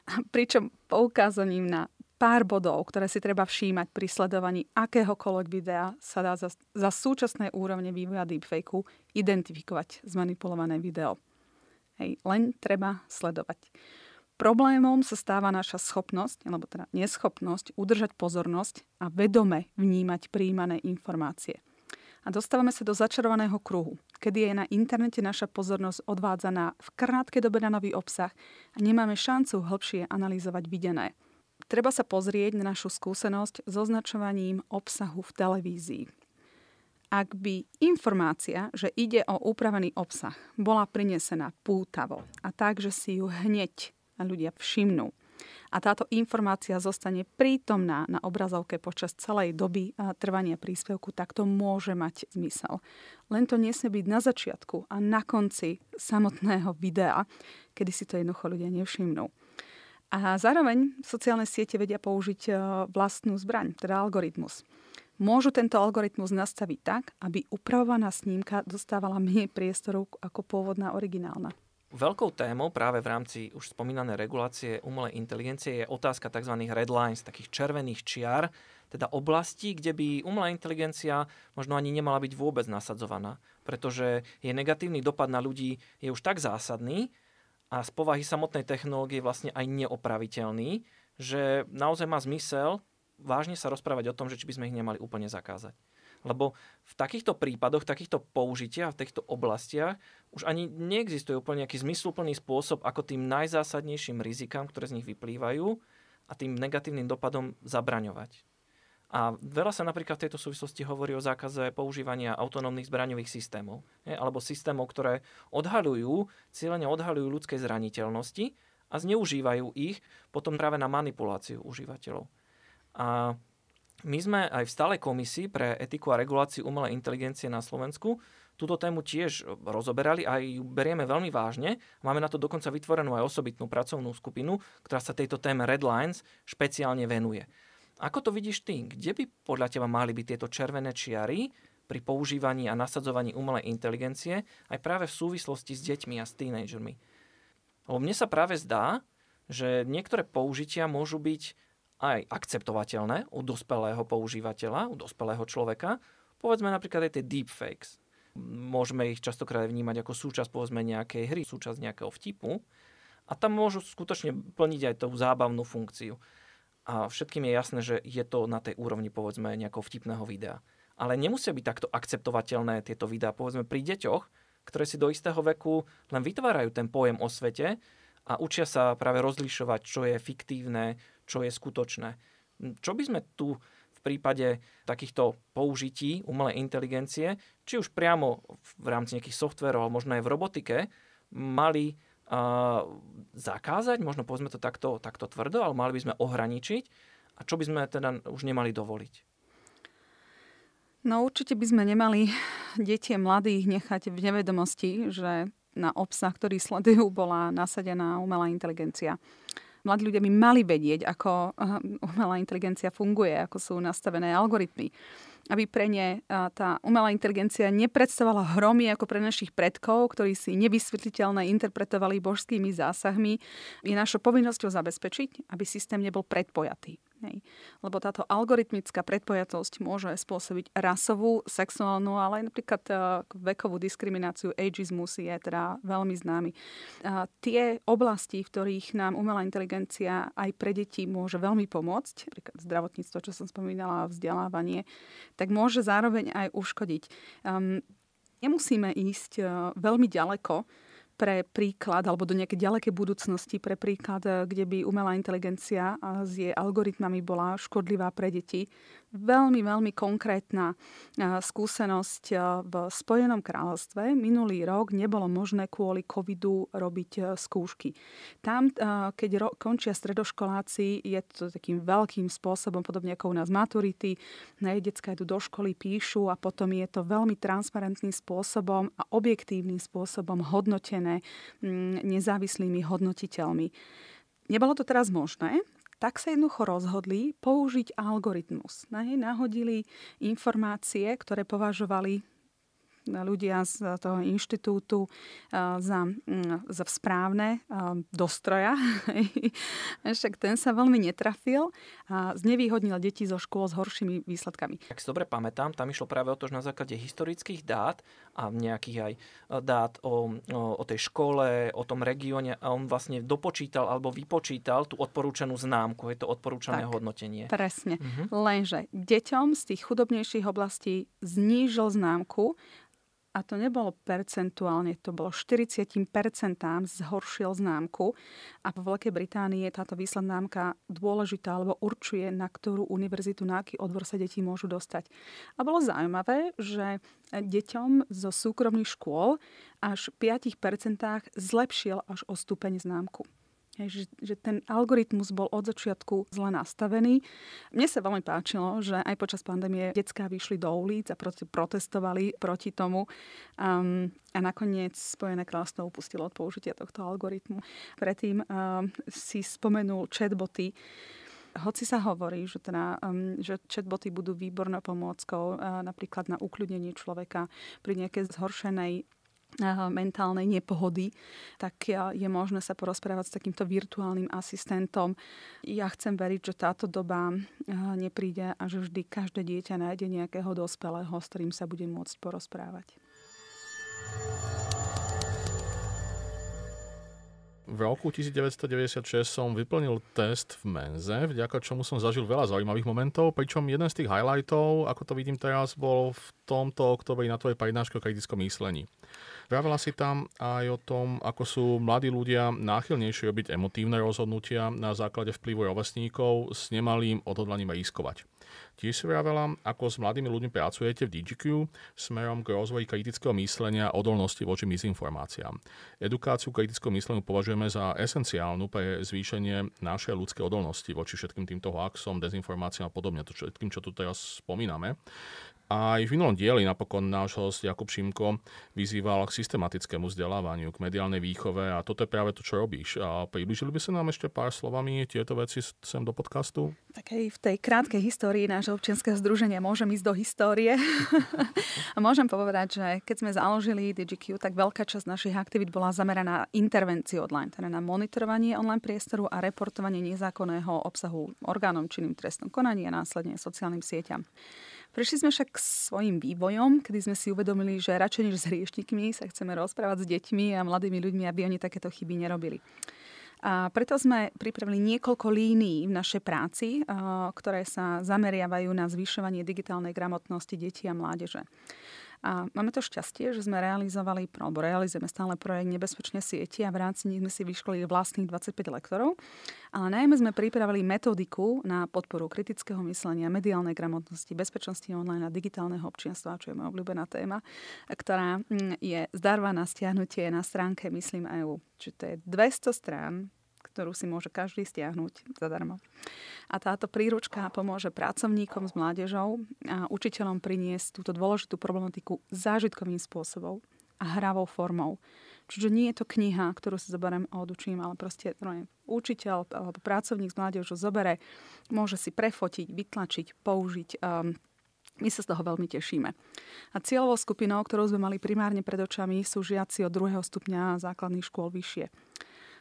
Speaker 3: Pričom poukázaním na pár bodov, ktoré si treba všímať pri sledovaní akéhokoľvek videa, sa dá za, za súčasné úrovne vývoja deepfakeu identifikovať zmanipulované video. Hej, len treba sledovať. Problémom sa stáva naša schopnosť, alebo teda neschopnosť udržať pozornosť a vedome vnímať príjmané informácie. A dostávame sa do začarovaného kruhu, kedy je na internete naša pozornosť odvádzaná v krátkej dobe na nový obsah a nemáme šancu hĺbšie analyzovať videné. Treba sa pozrieť na našu skúsenosť s označovaním obsahu v televízii ak by informácia, že ide o upravený obsah, bola prinesená pútavo a tak, že si ju hneď ľudia všimnú a táto informácia zostane prítomná na obrazovke počas celej doby trvania príspevku, tak to môže mať zmysel. Len to nesmie byť na začiatku a na konci samotného videa, kedy si to jednoducho ľudia nevšimnú. A zároveň sociálne siete vedia použiť e, vlastnú zbraň, teda algoritmus môžu tento algoritmus nastaviť tak, aby upravovaná snímka dostávala menej priestoru ako pôvodná originálna.
Speaker 1: Veľkou témou práve v rámci už spomínanej regulácie umelej inteligencie je otázka tzv. red lines, takých červených čiar, teda oblasti, kde by umelá inteligencia možno ani nemala byť vôbec nasadzovaná, pretože jej negatívny dopad na ľudí je už tak zásadný a z povahy samotnej technológie vlastne aj neopraviteľný, že naozaj má zmysel vážne sa rozprávať o tom, že či by sme ich nemali úplne zakázať. Lebo v takýchto prípadoch, takýchto použitiach, v týchto oblastiach už ani neexistuje úplne nejaký zmysluplný spôsob, ako tým najzásadnejším rizikám, ktoré z nich vyplývajú a tým negatívnym dopadom zabraňovať. A veľa sa napríklad v tejto súvislosti hovorí o zákaze používania autonómnych zbraňových systémov, je, alebo systémov, ktoré odhalujú, cieľene odhalujú ľudskej zraniteľnosti a zneužívajú ich potom práve na manipuláciu užívateľov. A my sme aj v stálej komisii pre etiku a reguláciu umelej inteligencie na Slovensku túto tému tiež rozoberali a ju berieme veľmi vážne. Máme na to dokonca vytvorenú aj osobitnú pracovnú skupinu, ktorá sa tejto téme Red Lines špeciálne venuje. Ako to vidíš ty? Kde by podľa teba mali byť tieto červené čiary pri používaní a nasadzovaní umelej inteligencie aj práve v súvislosti s deťmi a s tínejdžermi? Lebo mne sa práve zdá, že niektoré použitia môžu byť aj akceptovateľné u dospelého používateľa, u dospelého človeka. Povedzme napríklad aj tie deepfakes. Môžeme ich častokrát vnímať ako súčasť povedzme nejakej hry, súčasť nejakého vtipu. A tam môžu skutočne plniť aj tú zábavnú funkciu. A všetkým je jasné, že je to na tej úrovni povedzme nejakého vtipného videa. Ale nemusia byť takto akceptovateľné tieto videá povedzme pri deťoch, ktoré si do istého veku len vytvárajú ten pojem o svete a učia sa práve rozlišovať, čo je fiktívne, čo je skutočné. Čo by sme tu v prípade takýchto použití umelej inteligencie, či už priamo v rámci nejakých softverov, ale možno aj v robotike, mali uh, zakázať, možno povedzme to takto, takto tvrdo, ale mali by sme ohraničiť a čo by sme teda už nemali dovoliť?
Speaker 3: No určite by sme nemali deti mladých nechať v nevedomosti, že na obsah, ktorý sledujú, bola nasadená umelá inteligencia mladí ľudia by mali vedieť, ako umelá inteligencia funguje, ako sú nastavené algoritmy aby pre ne tá umelá inteligencia nepredstavovala hromy ako pre našich predkov, ktorí si nevysvetliteľné interpretovali božskými zásahmi, je našou povinnosťou zabezpečiť, aby systém nebol predpojatý. Hej. Lebo táto algoritmická predpojatosť môže spôsobiť rasovú, sexuálnu, ale aj napríklad uh, vekovú diskrimináciu, ageizmus je teda veľmi známy. Uh, tie oblasti, v ktorých nám umelá inteligencia aj pre deti môže veľmi pomôcť, napríklad zdravotníctvo, čo som spomínala, vzdelávanie, tak môže zároveň aj uškodiť. Um, nemusíme ísť uh, veľmi ďaleko, pre príklad, alebo do nejakej ďalekej budúcnosti pre príklad, eh, kde by umelá inteligencia s jej algoritmami bola škodlivá pre deti veľmi, veľmi konkrétna skúsenosť v Spojenom kráľovstve. Minulý rok nebolo možné kvôli covidu robiť e, skúšky. Tam, keď ro- končia stredoškoláci, je to takým veľkým spôsobom, podobne ako u nás maturity. Na detská idú do školy, píšu a potom je to veľmi transparentným spôsobom a objektívnym spôsobom hodnotené nezávislými hodnotiteľmi. Nebolo to teraz možné, tak sa jednoducho rozhodli použiť algoritmus. Na nej nahodili informácie, ktoré považovali ľudia z toho inštitútu za, mm, za správne do stroja. Však ten sa veľmi netrafil a znevýhodnil deti zo škôl s horšími výsledkami.
Speaker 1: Ak si dobre pamätám, tam išlo práve o to, že na základe historických dát a nejakých aj dát o, o, o tej škole, o tom regióne a on vlastne dopočítal alebo vypočítal tú odporúčanú známku, je to odporúčané tak, hodnotenie.
Speaker 3: Presne. Uh-huh. Lenže deťom z tých chudobnejších oblastí znížil známku a to nebolo percentuálne, to bolo 40% zhoršil známku a vo Veľkej Británii je táto výslednámka dôležitá, alebo určuje, na ktorú univerzitu, na aký odbor sa deti môžu dostať. A bolo zaujímavé, že deťom zo súkromných škôl až v 5% zlepšil až o stupeň známku. Hej, že, že ten algoritmus bol od začiatku zle nastavený. Mne sa veľmi páčilo, že aj počas pandémie detská vyšli do ulic a protestovali proti tomu. Um, a nakoniec Spojené kráľovstvo upustilo od použitia tohto algoritmu. Predtým um, si spomenul chatboty. Hoci sa hovorí, že, teda, um, že chatboty budú výbornou pomôckou uh, napríklad na ukľudnenie človeka pri nejakej zhoršenej mentálnej nepohody, tak je možné sa porozprávať s takýmto virtuálnym asistentom. Ja chcem veriť, že táto doba nepríde a že vždy každé dieťa nájde nejakého dospelého, s ktorým sa bude môcť porozprávať.
Speaker 4: V roku 1996 som vyplnil test v Menze, vďaka čomu som zažil veľa zaujímavých momentov, pričom jeden z tých highlightov, ako to vidím teraz, bol v tomto oktobri na tvojej prednáške o kritickom myslení. Vravela si tam aj o tom, ako sú mladí ľudia náchylnejšie robiť emotívne rozhodnutia na základe vplyvu rovesníkov s nemalým odhodlaním riskovať. Tiež si vravela, ako s mladými ľuďmi pracujete v DGQ smerom k rozvoji kritického myslenia a odolnosti voči mizinformáciám. Edukáciu kritického mysleniu považujeme za esenciálnu pre zvýšenie našej ľudskej odolnosti voči všetkým týmto hoaxom, dezinformáciám a podobne, to všetkým, čo tu teraz spomíname. Aj v minulom dieli napokon náš host Jakub Šimko vyzýval k systematickému vzdelávaniu, k mediálnej výchove a toto je práve to, čo robíš. A približili by sa nám ešte pár slovami tieto veci sem do podcastu?
Speaker 3: Tak aj v tej krátkej histórii nášho občianského združenia môžem ísť do histórie. a môžem povedať, že keď sme založili DigiQ, tak veľká časť našich aktivít bola zameraná na intervenciu online, teda na monitorovanie online priestoru a reportovanie nezákonného obsahu orgánom činným trestnom konaní a následne sociálnym sieťam. Prešli sme však svojim vývojom, kedy sme si uvedomili, že radšej než s hriešnikmi sa chceme rozprávať s deťmi a mladými ľuďmi, aby oni takéto chyby nerobili. A preto sme pripravili niekoľko línií v našej práci, ktoré sa zameriavajú na zvyšovanie digitálnej gramotnosti detí a mládeže. A máme to šťastie, že sme realizovali, alebo realizujeme stále projekt Nebezpečné sieti a v rámci nich sme si vyškolili vlastných 25 lektorov. Ale najmä sme pripravili metodiku na podporu kritického myslenia, mediálnej gramotnosti, bezpečnosti online a digitálneho občianstva, čo je moja obľúbená téma, ktorá mm, je zdarva na stiahnutie na stránke Myslím EU. Čiže to je 200 strán ktorú si môže každý stiahnuť zadarmo. A táto príručka pomôže pracovníkom s mládežou a učiteľom priniesť túto dôležitú problematiku zážitkovým spôsobom a hravou formou. Čiže nie je to kniha, ktorú si zoberiem a odučím, ale proste no, učiteľ alebo pracovník s mládežou zobere, môže si prefotiť, vytlačiť, použiť. Um, my sa z toho veľmi tešíme. A cieľovou skupinou, ktorú sme mali primárne pred očami, sú žiaci od druhého stupňa základných škôl vyššie.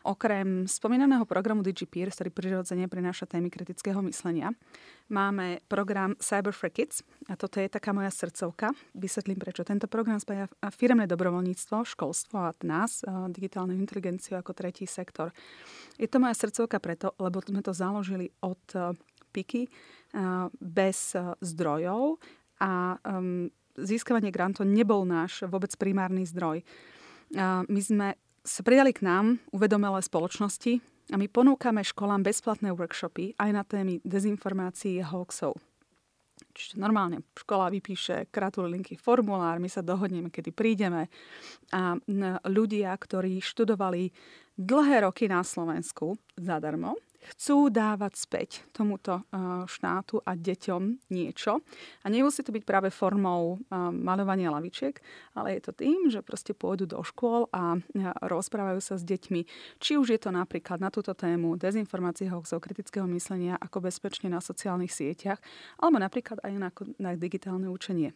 Speaker 3: Okrem spomínaného programu DigiPeer, ktorý prirodzene prináša témy kritického myslenia, máme program Cyber for Kids a toto je taká moja srdcovka. Vysvetlím prečo. Tento program spája firemné dobrovoľníctvo, školstvo a nás, digitálnu inteligenciu ako tretí sektor. Je to moja srdcovka preto, lebo sme to založili od PIKy bez zdrojov a získavanie grantov nebol náš vôbec primárny zdroj. My sme sa pridali k nám uvedomelé spoločnosti a my ponúkame školám bezplatné workshopy aj na témy dezinformácií a hoaxov. Čiže normálne škola vypíše linky formulár, my sa dohodneme, kedy prídeme a ľudia, ktorí študovali dlhé roky na Slovensku zadarmo, chcú dávať späť tomuto eh, štátu a deťom niečo. A nemusí to byť práve formou eh, malovania lavičiek, ale je to tým, že proste pôjdu do škôl a eh, rozprávajú sa s deťmi. Či už je to napríklad na túto tému dezinformácie hoaxov, kritického myslenia, ako bezpečne na sociálnych sieťach, alebo napríklad aj na, na digitálne učenie.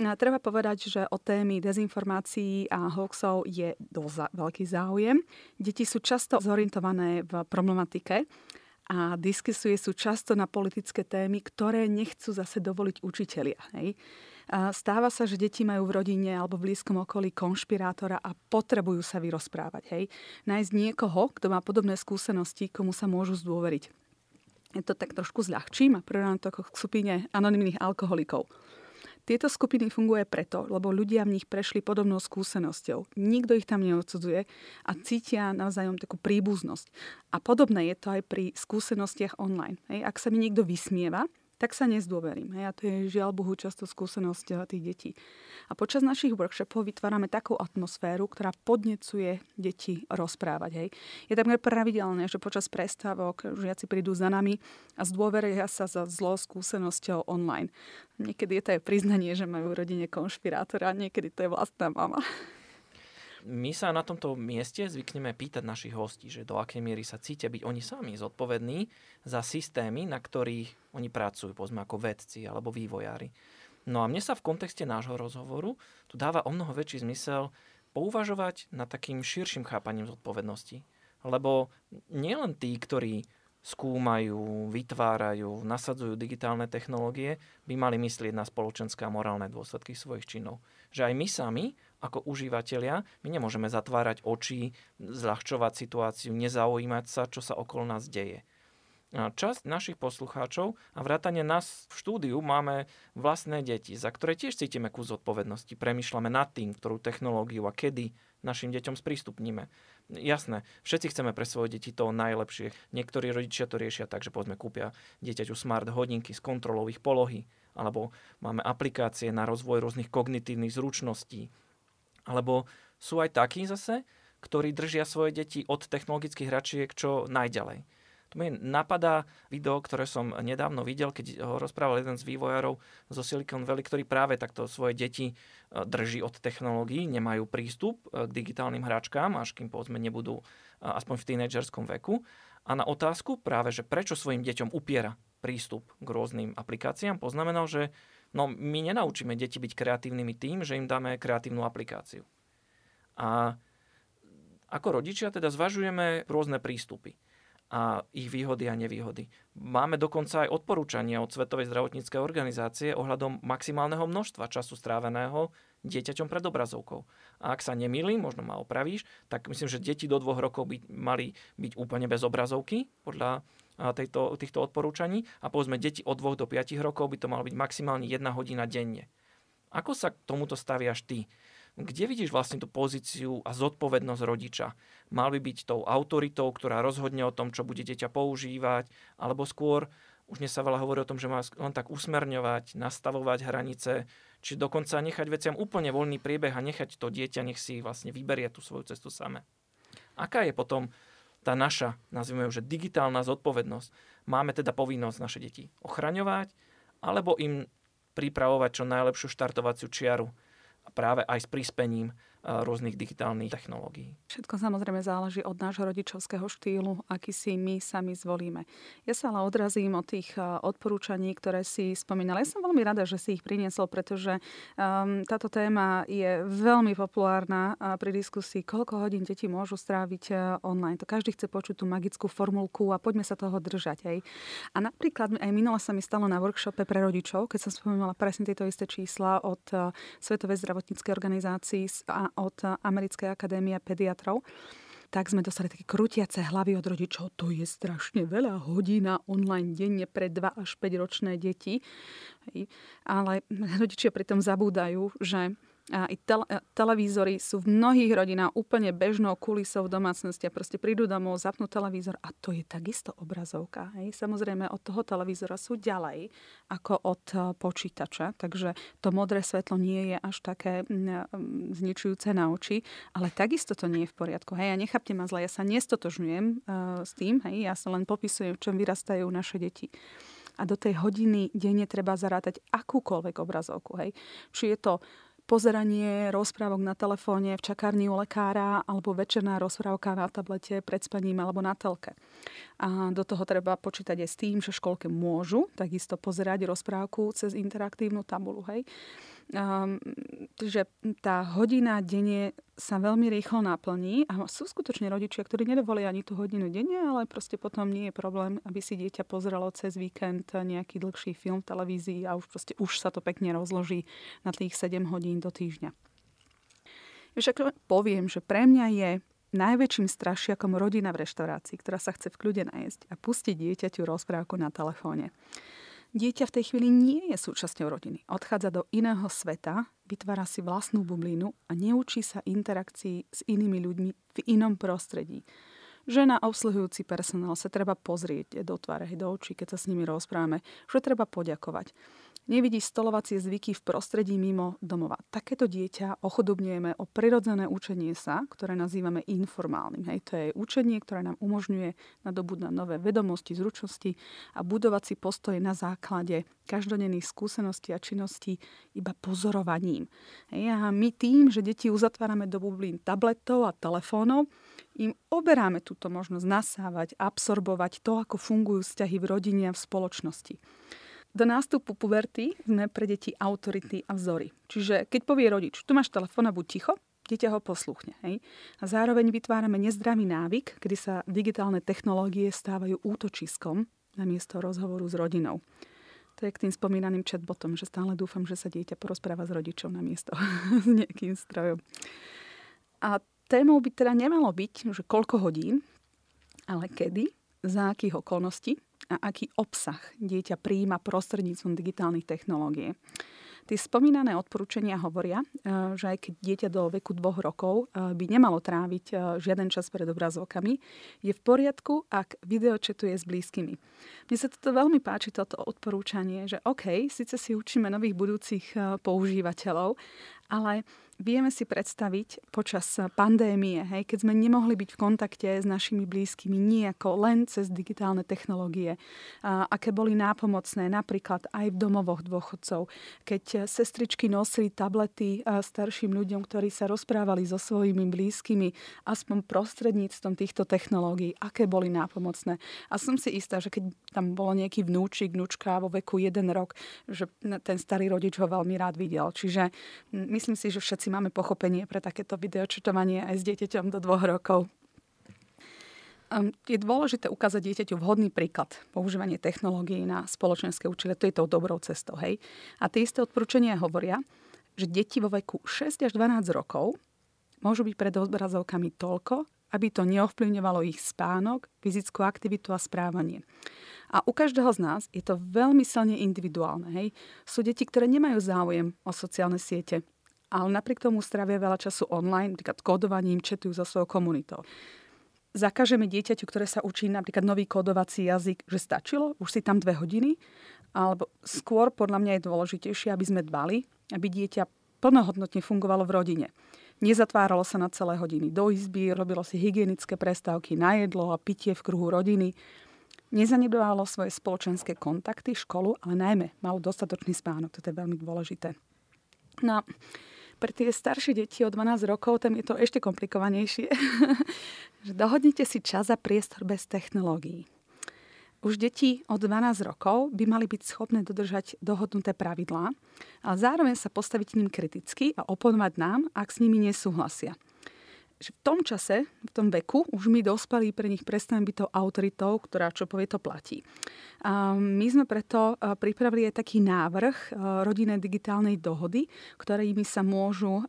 Speaker 3: A treba povedať, že o témy dezinformácií a hoaxov je dosť veľký záujem. Deti sú často zorientované v problematike a diskusie sú často na politické témy, ktoré nechcú zase dovoliť učitelia. Hej. Stáva sa, že deti majú v rodine alebo v blízkom okolí konšpirátora a potrebujú sa vyrozprávať. Hej. Nájsť niekoho, kto má podobné skúsenosti, komu sa môžu zdôveriť. Je to tak trošku zľahčím a pridám to k skupine anonimných alkoholikov. Tieto skupiny funguje preto, lebo ľudia v nich prešli podobnou skúsenosťou. Nikto ich tam neodsudzuje a cítia navzájom takú príbuznosť. A podobné je to aj pri skúsenostiach online. Ak sa mi niekto vysmieva, tak sa nezdôverím. Hej? A to je žiaľ Bohu často skúsenosť eh, tých detí. A počas našich workshopov vytvárame takú atmosféru, ktorá podnecuje deti rozprávať. Hej? Je tam pravidelné, že počas prestávok žiaci prídu za nami a zdôveria sa za zlou skúsenosťou online. Niekedy je to aj priznanie, že majú v rodine konšpirátora, niekedy to je vlastná mama
Speaker 1: my sa na tomto mieste zvykneme pýtať našich hostí, že do akej miery sa cítia byť oni sami zodpovední za systémy, na ktorých oni pracujú, povedzme ako vedci alebo vývojári. No a mne sa v kontexte nášho rozhovoru tu dáva o mnoho väčší zmysel pouvažovať nad takým širším chápaním zodpovednosti. Lebo nielen tí, ktorí skúmajú, vytvárajú, nasadzujú digitálne technológie, by mali myslieť na spoločenské a morálne dôsledky svojich činov. Že aj my sami, ako užívateľia, my nemôžeme zatvárať oči, zľahčovať situáciu, nezaujímať sa, čo sa okolo nás deje. Časť našich poslucháčov a vrátane nás v štúdiu máme vlastné deti, za ktoré tiež cítime kus odpovednosti. Premýšľame nad tým, ktorú technológiu a kedy našim deťom sprístupníme. Jasné, všetci chceme pre svoje deti to najlepšie. Niektorí rodičia to riešia tak, že povedzme kúpia dieťaťu smart hodinky s kontrolou ich polohy, alebo máme aplikácie na rozvoj rôznych kognitívnych zručností. Alebo sú aj takí zase, ktorí držia svoje deti od technologických hračiek čo najďalej tu mi napadá video, ktoré som nedávno videl, keď ho rozprával jeden z vývojárov zo Silicon Valley, ktorý práve takto svoje deti e, drží od technológií, nemajú prístup e, k digitálnym hračkám, až kým povedzme nebudú e, aspoň v tínedžerskom veku. A na otázku práve, že prečo svojim deťom upiera prístup k rôznym aplikáciám, poznamenal, že no, my nenaučíme deti byť kreatívnymi tým, že im dáme kreatívnu aplikáciu. A ako rodičia teda zvažujeme rôzne prístupy a ich výhody a nevýhody. Máme dokonca aj odporúčania od Svetovej zdravotníckej organizácie ohľadom maximálneho množstva času stráveného dieťaťom pred obrazovkou. A ak sa nemýlim, možno ma opravíš, tak myslím, že deti do dvoch rokov by mali byť úplne bez obrazovky podľa tejto, týchto odporúčaní a povedzme deti od 2 do 5 rokov by to malo byť maximálne 1 hodina denne. Ako sa k tomuto staviaš ty? Kde vidíš vlastne tú pozíciu a zodpovednosť rodiča? Mal by byť tou autoritou, ktorá rozhodne o tom, čo bude dieťa používať, alebo skôr, už dnes sa veľa hovorí o tom, že má len tak usmerňovať, nastavovať hranice, či dokonca nechať veciam úplne voľný priebeh a nechať to dieťa, nech si vlastne vyberie tú svoju cestu same. Aká je potom tá naša, nazvime ju, že digitálna zodpovednosť? Máme teda povinnosť naše deti ochraňovať, alebo im pripravovať čo najlepšiu štartovaciu čiaru práve aj s prispením rôznych digitálnych technológií.
Speaker 3: Všetko samozrejme záleží od nášho rodičovského štýlu, aký si my sami zvolíme. Ja sa ale odrazím od tých odporúčaní, ktoré si spomínal. Ja som veľmi rada, že si ich priniesol, pretože um, táto téma je veľmi populárna pri diskusii, koľko hodín deti môžu stráviť uh, online. To každý chce počuť tú magickú formulku a poďme sa toho držať. Hej. A napríklad aj minula sa mi stalo na workshope pre rodičov, keď som spomínala presne tieto isté čísla od uh, Svetovej zdravotníckej organizácii a od Americkej akadémie pediatrov, tak sme dostali také krutiace hlavy od rodičov. To je strašne veľa hodina online denne pre 2 až 5 ročné deti. Ale rodičia pritom zabúdajú, že a i tele, televízory sú v mnohých rodinách úplne bežnou kulisou v domácnosti a proste prídu domov, zapnú televízor a to je takisto obrazovka. Hej. Samozrejme od toho televízora sú ďalej ako od e, počítača, takže to modré svetlo nie je až také zničujúce na oči, ale takisto to nie je v poriadku. Hej, ja nechápte ma zle, ja sa nestotožňujem uh, s tým, hej, ja sa len popisujem, v čom vyrastajú naše deti a do tej hodiny denne treba zarátať akúkoľvek obrazovku. Hej. Či je to pozeranie rozprávok na telefóne v čakárni u lekára alebo večerná rozprávka na tablete pred spaním alebo na telke. A do toho treba počítať aj s tým, že školke môžu takisto pozerať rozprávku cez interaktívnu tabulu. Hej. Um, že tá hodina denne sa veľmi rýchlo naplní a sú skutočne rodičia, ktorí nedovolia ani tú hodinu denne, ale proste potom nie je problém, aby si dieťa pozrelo cez víkend nejaký dlhší film v televízii a už proste už sa to pekne rozloží na tých 7 hodín do týždňa. Však poviem, že pre mňa je najväčším strašiakom rodina v reštaurácii, ktorá sa chce v kľude najesť a pustiť dieťaťu rozprávku na telefóne. Dieťa v tej chvíli nie je súčasťou rodiny. Odchádza do iného sveta, vytvára si vlastnú bublinu a neučí sa interakcii s inými ľuďmi v inom prostredí. Žena obsluhujúci personál sa treba pozrieť do tváre, do očí, keď sa s nimi rozprávame, že treba poďakovať nevidí stolovacie zvyky v prostredí mimo domova. Takéto dieťa ochudobňujeme o prirodzené učenie sa, ktoré nazývame informálnym. Hej, to je učenie, ktoré nám umožňuje nadobudnúť nové vedomosti, zručnosti a budovať si postoj na základe každodenných skúseností a činností iba pozorovaním. Hej, a my tým, že deti uzatvárame do bublín tabletov a telefónov, im oberáme túto možnosť nasávať, absorbovať to, ako fungujú vzťahy v rodine a v spoločnosti. Do nástupu puberty sme pre deti autority a vzory. Čiže keď povie rodič, tu máš telefón a buď ticho, dieťa ho posluchne. Hej? A zároveň vytvárame nezdravý návyk, kedy sa digitálne technológie stávajú útočiskom namiesto rozhovoru s rodinou. To je k tým spomínaným chatbotom, že stále dúfam, že sa dieťa porozpráva s rodičom namiesto s nejakým strojom. A témou by teda nemalo byť, že koľko hodín, ale kedy, za akých okolností a aký obsah dieťa príjima prostredníctvom digitálnych technológií. Tie spomínané odporúčania hovoria, e, že aj keď dieťa do veku dvoch rokov e, by nemalo tráviť e, žiaden čas pred obrazovkami, je v poriadku, ak videočetuje s blízkymi. Mne sa toto veľmi páči, toto odporúčanie, že OK, síce si učíme nových budúcich používateľov, ale vieme si predstaviť počas pandémie, hej, keď sme nemohli byť v kontakte s našimi blízkymi nejako len cez digitálne technológie, a, aké boli nápomocné napríklad aj v domovoch dôchodcov, keď sestričky nosili tablety starším ľuďom, ktorí sa rozprávali so svojimi blízkymi, aspoň prostredníctvom týchto technológií, aké boli nápomocné. A som si istá, že keď tam bolo nejaký vnúčik, vnúčka vo veku jeden rok, že ten starý rodič ho veľmi rád videl. Čiže myslím si, že všetci máme pochopenie pre takéto videočetovanie aj s dieťaťom do dvoch rokov. Je dôležité ukázať dieťaťu vhodný príklad používanie technológií na spoločenské účely. To je tou dobrou cestou. Hej? A tie isté odporúčania hovoria, že deti vo veku 6 až 12 rokov môžu byť pred obrazovkami toľko, aby to neovplyvňovalo ich spánok, fyzickú aktivitu a správanie. A u každého z nás je to veľmi silne individuálne. Hej? Sú deti, ktoré nemajú záujem o sociálne siete, ale napriek tomu stravia veľa času online, napríklad kódovaním, četujú so svojou komunitou. Zakážeme dieťaťu, ktoré sa učí napríklad nový kódovací jazyk, že stačilo, už si tam dve hodiny, alebo skôr podľa mňa je dôležitejšie, aby sme dbali, aby dieťa plnohodnotne fungovalo v rodine. Nezatváralo sa na celé hodiny do izby, robilo si hygienické prestávky na jedlo a pitie v kruhu rodiny. Nezanedbávalo svoje spoločenské kontakty, školu, ale najmä malo dostatočný spánok. Toto je veľmi dôležité. No, pre tie staršie deti od 12 rokov, tam je to ešte komplikovanejšie. dohodnite si čas a priestor bez technológií. Už deti od 12 rokov by mali byť schopné dodržať dohodnuté pravidlá, ale zároveň sa postaviť ním kriticky a oponovať nám, ak s nimi nesúhlasia že v tom čase, v tom veku, už my dospelí pre nich prestaneme byť tou autoritou, ktorá čo povie, to platí. A my sme preto pripravili aj taký návrh rodinnej digitálnej dohody, ktorými sa môžu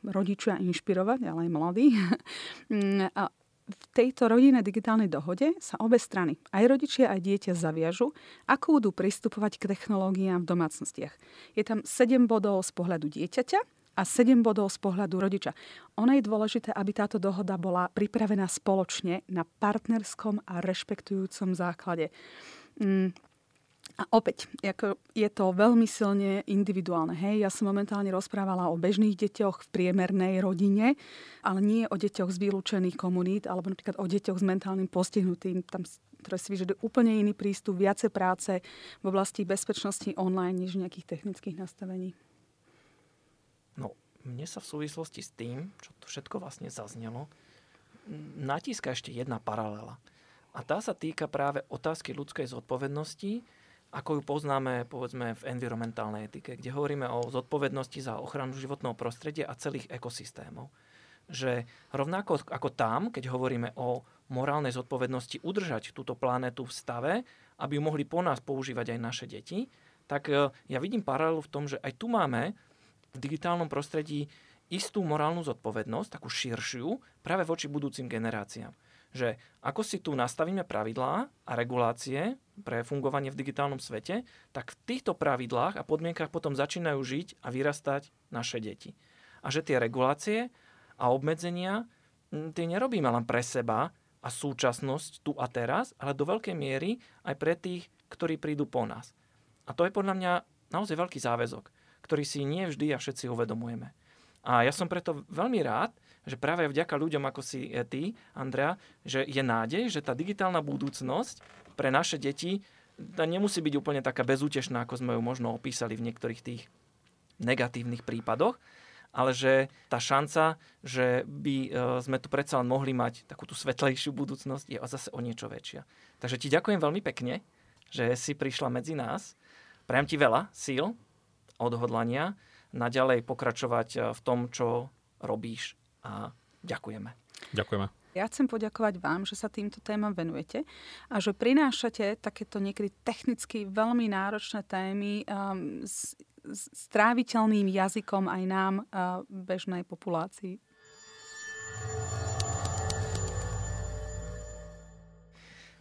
Speaker 3: rodičia inšpirovať, ale aj mladí. A v tejto rodinnej digitálnej dohode sa obe strany, aj rodičia, aj dieťa zaviažu, ako budú pristupovať k technológiám v domácnostiach. Je tam 7 bodov z pohľadu dieťaťa a 7 bodov z pohľadu rodiča. Ono je dôležité, aby táto dohoda bola pripravená spoločne na partnerskom a rešpektujúcom základe. Mm. A opäť, ako je to veľmi silne individuálne. Hej? Ja som momentálne rozprávala o bežných deťoch v priemernej rodine, ale nie o deťoch z vylúčených komunít, alebo napríklad o deťoch s mentálnym postihnutým. Tam ktoré si vyžaduje úplne iný prístup, viacej práce v oblasti bezpečnosti online, než nejakých technických nastavení.
Speaker 1: Mne sa v súvislosti s tým, čo to všetko vlastne zaznelo, natíska ešte jedna paralela. A tá sa týka práve otázky ľudskej zodpovednosti, ako ju poznáme povedzme v environmentálnej etike, kde hovoríme o zodpovednosti za ochranu životného prostredia a celých ekosystémov. Že rovnako ako tam, keď hovoríme o morálnej zodpovednosti udržať túto planetu v stave, aby ju mohli po nás používať aj naše deti, tak e, ja vidím paralelu v tom, že aj tu máme v digitálnom prostredí istú morálnu zodpovednosť, takú širšiu, práve voči budúcim generáciám. Že ako si tu nastavíme pravidlá a regulácie pre fungovanie v digitálnom svete, tak v týchto pravidlách a podmienkach potom začínajú žiť a vyrastať naše deti. A že tie regulácie a obmedzenia tie nerobíme len pre seba a súčasnosť tu a teraz, ale do veľkej miery aj pre tých, ktorí prídu po nás. A to je podľa mňa naozaj veľký záväzok ktorý si nie vždy a všetci uvedomujeme. A ja som preto veľmi rád, že práve vďaka ľuďom ako si ty, Andrea, že je nádej, že tá digitálna budúcnosť pre naše deti tá nemusí byť úplne taká bezútešná, ako sme ju možno opísali v niektorých tých negatívnych prípadoch, ale že tá šanca, že by e, sme tu predsa len mohli mať takú tú svetlejšiu budúcnosť, je zase o niečo väčšia. Takže ti ďakujem veľmi pekne, že si prišla medzi nás. Prajem ti veľa síl odhodlania naďalej pokračovať eh, v tom, čo robíš a ďakujeme.
Speaker 4: Ďakujeme.
Speaker 3: Ja chcem poďakovať vám, že sa týmto témam venujete a že prinášate takéto niekedy technicky veľmi náročné témy um, s, s stráviteľným jazykom aj nám, uh, bežnej populácii.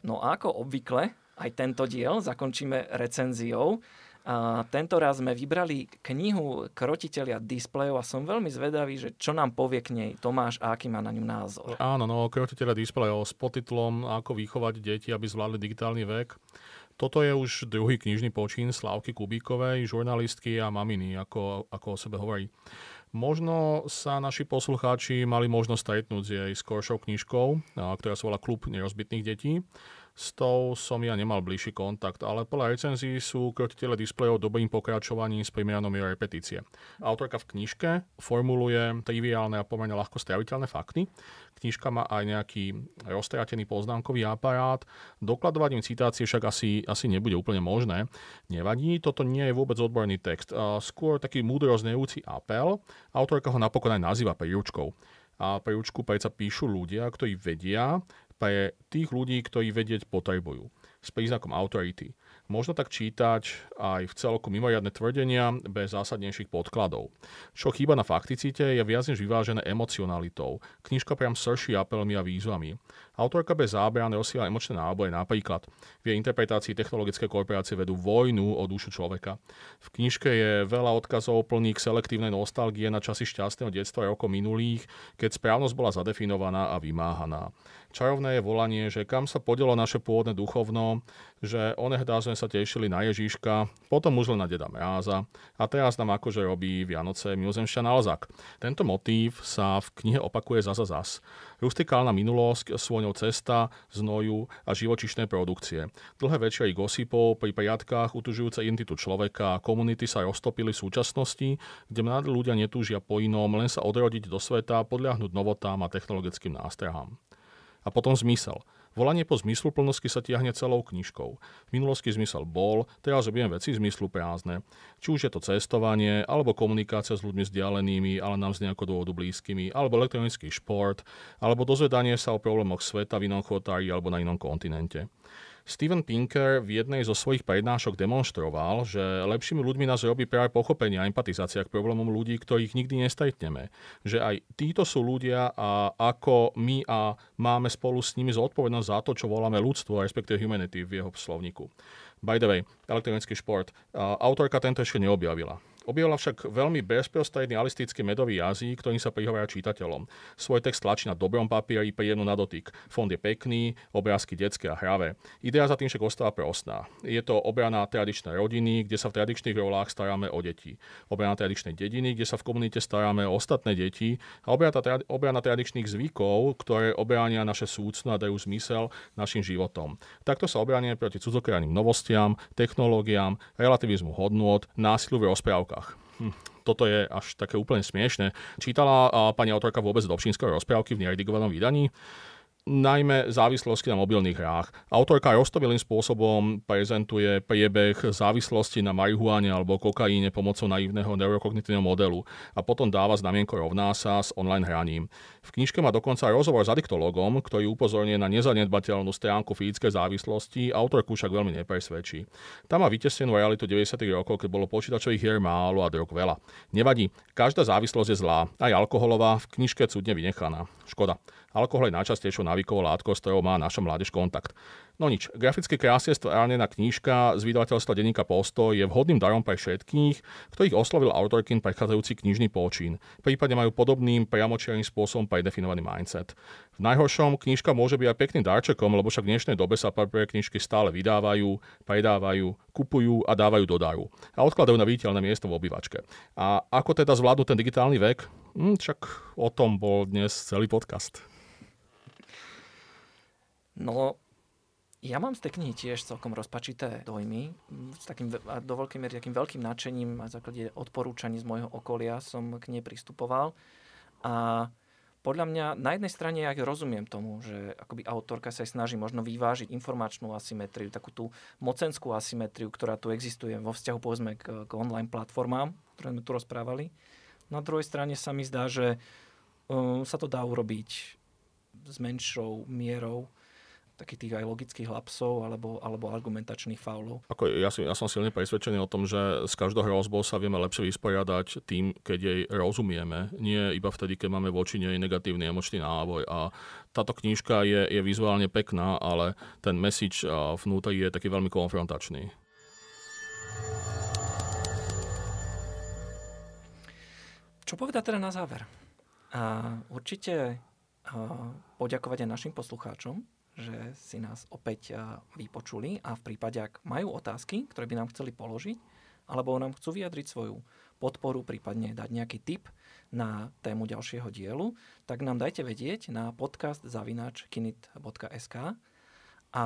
Speaker 1: No a ako obvykle, aj tento diel zakončíme recenziou. A tento raz sme vybrali knihu Krotiteľia displejov a som veľmi zvedavý, že čo nám povie k nej Tomáš a aký má na ňu názor.
Speaker 4: Áno, no, Krotiteľia displejov s podtitlom Ako vychovať deti, aby zvládli digitálny vek. Toto je už druhý knižný počín Slávky Kubíkovej, žurnalistky a maminy, ako, ako o sebe hovorí. Možno sa naši poslucháči mali možnosť stretnúť s jej skoršou knižkou, ktorá sa volá Klub nerozbitných detí. S tou som ja nemal bližší kontakt, ale podľa recenzií sú krotiteľe displejov dobrým pokračovaním s primeranou mierou repetície. Autorka v knižke formuluje triviálne a pomerne ľahko straviteľné fakty. Knižka má aj nejaký roztratený poznámkový aparát. Dokladovať im citácie však asi, asi nebude úplne možné. Nevadí, toto nie je vôbec odborný text. Skôr taký múdro znejúci apel. Autorka ho napokon aj nazýva príručkou a príručku predsa píšu ľudia, ktorí vedia, pre tých ľudí, ktorí vedieť potrebujú s príznakom autority. Možno tak čítať aj v celku mimoriadne tvrdenia bez zásadnejších podkladov. Čo chýba na fakticite je viac než vyvážené emocionalitou. Knižka priam srší apelmi a výzvami. Autorka bez zábran rozsiela emočné náboje napríklad. V jej interpretácii technologické korporácie vedú vojnu o dušu človeka. V knižke je veľa odkazov plných selektívnej nostalgie na časy šťastného detstva rokov minulých, keď správnosť bola zadefinovaná a vymáhaná. Čarovné je volanie, že kam sa podelo naše pôvodné duchovno, že onehdá sme sa tešili na Ježiška, potom už len na deda Mráza a teraz nám akože robí Vianoce mimozemšťan Alzak. Tento motív sa v knihe opakuje zasa zas. Rustikálna minulosť, svojou cesta, znoju a živočišné produkcie. Dlhé večery gosipov pri priatkách utužujúce identitu človeka a komunity sa roztopili v súčasnosti, kde mladí ľudia netúžia po inom, len sa odrodiť do sveta, podľahnuť novotám a technologickým nástrahám. A potom zmysel. Volanie po zmysluplnosti sa tiahne celou knižkou. V minulosti zmysel bol, teraz robieme veci zmyslu prázdne. Či už je to cestovanie, alebo komunikácia s ľuďmi vzdialenými, ale nám z nejakého dôvodu blízkymi, alebo elektronický šport, alebo dozvedanie sa o problémoch sveta v inom chotári alebo na inom kontinente. Steven Pinker v jednej zo svojich prednášok demonstroval, že lepšími ľuďmi nás robí práve pochopenie a empatizácia k problémom ľudí, ktorých nikdy nestretneme. Že aj títo sú ľudia a ako my a máme spolu s nimi zodpovednosť za to, čo voláme ľudstvo, respektíve humanity v jeho slovníku. By the way, elektronický šport. Autorka tento ešte neobjavila. Objavila však veľmi bezprostredný alistický medový jazyk, ktorým sa prihovára čitateľom. Svoj text tlačí na dobrom papieri, príjemnú na dotyk. Fond je pekný, obrázky detské a hravé. Idea za tým však ostáva prostná. Je to obrana tradičnej rodiny, kde sa v tradičných rolách staráme o deti. Obrana tradičnej dediny, kde sa v komunite staráme o ostatné deti. A obrana, tradičných zvykov, ktoré obránia naše súcno a dajú zmysel našim životom. Takto sa obránime proti cudzokrajným novostiam, technológiám, relativizmu hodnôt, násilu v rozprávkach rozprávkach. Hm, toto je až také úplne smiešne. Čítala pani autorka vôbec Dobšinského rozprávky v neredigovanom vydaní? Najmä závislosti na mobilných hrách. Autorka roztomilým spôsobom prezentuje priebeh závislosti na marihuane alebo kokaíne pomocou naivného neurokognitívneho modelu a potom dáva znamienko rovná sa s online hraním. V knižke má dokonca rozhovor s adiktologom, ktorý upozorňuje na nezanedbateľnú stránku fyzickej závislosti, autorku však veľmi nepresvedčí. Tam má vytesnenú realitu 90. rokov, keď bolo počítačových hier málo a drog veľa. Nevadí, každá závislosť je zlá, aj alkoholová, v knižke cudne vynechaná. Škoda. Alkohol je najčastejšou návykovou látkou, s ktorou má naša mládež kontakt. No nič, grafické krásne stvárnená knížka z vydavateľstva denníka Postoj je vhodným darom pre všetkých, ktorých oslovil autorkin prechádzajúci knižný počín. Prípadne majú podobným priamočiarým spôsobom predefinovaný mindset. V najhoršom knižka môže byť aj pekným darčekom, lebo však v dnešnej dobe sa prvé knižky stále vydávajú, predávajú, kupujú a dávajú do daru. A odkladajú na viditeľné miesto v obývačke. A ako teda zvládnu ten digitálny vek? Hm, však o tom bol dnes celý podcast.
Speaker 1: No, ja mám z tej knihy tiež celkom rozpačité dojmy. S takým, a do veľkej miery takým veľkým nadšením a základe odporúčaní z môjho okolia som k nej pristupoval. A podľa mňa na jednej strane ja rozumiem tomu, že akoby autorka sa aj snaží možno vyvážiť informačnú asymetriu, takú tú mocenskú asymetriu, ktorá tu existuje vo vzťahu povedzme k, k online platformám, ktoré sme tu rozprávali. Na druhej strane sa mi zdá, že uh, sa to dá urobiť s menšou mierou takých tých aj logických lapsov alebo, alebo argumentačných faulov.
Speaker 4: Ako ja, si, ja som silne presvedčený o tom, že s každou hrozbou sa vieme lepšie vysporiadať tým, keď jej rozumieme, nie iba vtedy, keď máme voči nej negatívny emočný návoj. A táto knižka je, je vizuálne pekná, ale ten message vnútri je taký veľmi konfrontačný.
Speaker 1: Čo povedať teda na záver? A určite a poďakovať aj našim poslucháčom, že si nás opäť vypočuli a v prípade, ak majú otázky, ktoré by nám chceli položiť, alebo nám chcú vyjadriť svoju podporu, prípadne dať nejaký tip na tému ďalšieho dielu, tak nám dajte vedieť na podcast zavinač.kinit.sk a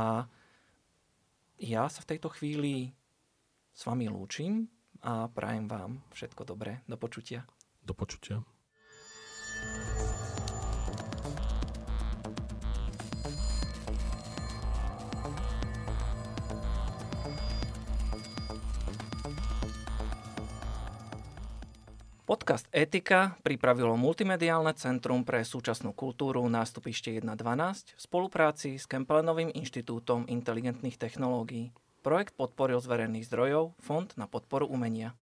Speaker 1: ja sa v tejto chvíli s vami lúčim a prajem vám všetko dobré. Do počutia.
Speaker 4: Do počutia.
Speaker 1: Podcast Etika pripravilo Multimediálne centrum pre súčasnú kultúru nástupište 1.12 v spolupráci s Kempelenovým inštitútom inteligentných technológií. Projekt podporil z verejných zdrojov Fond na podporu umenia.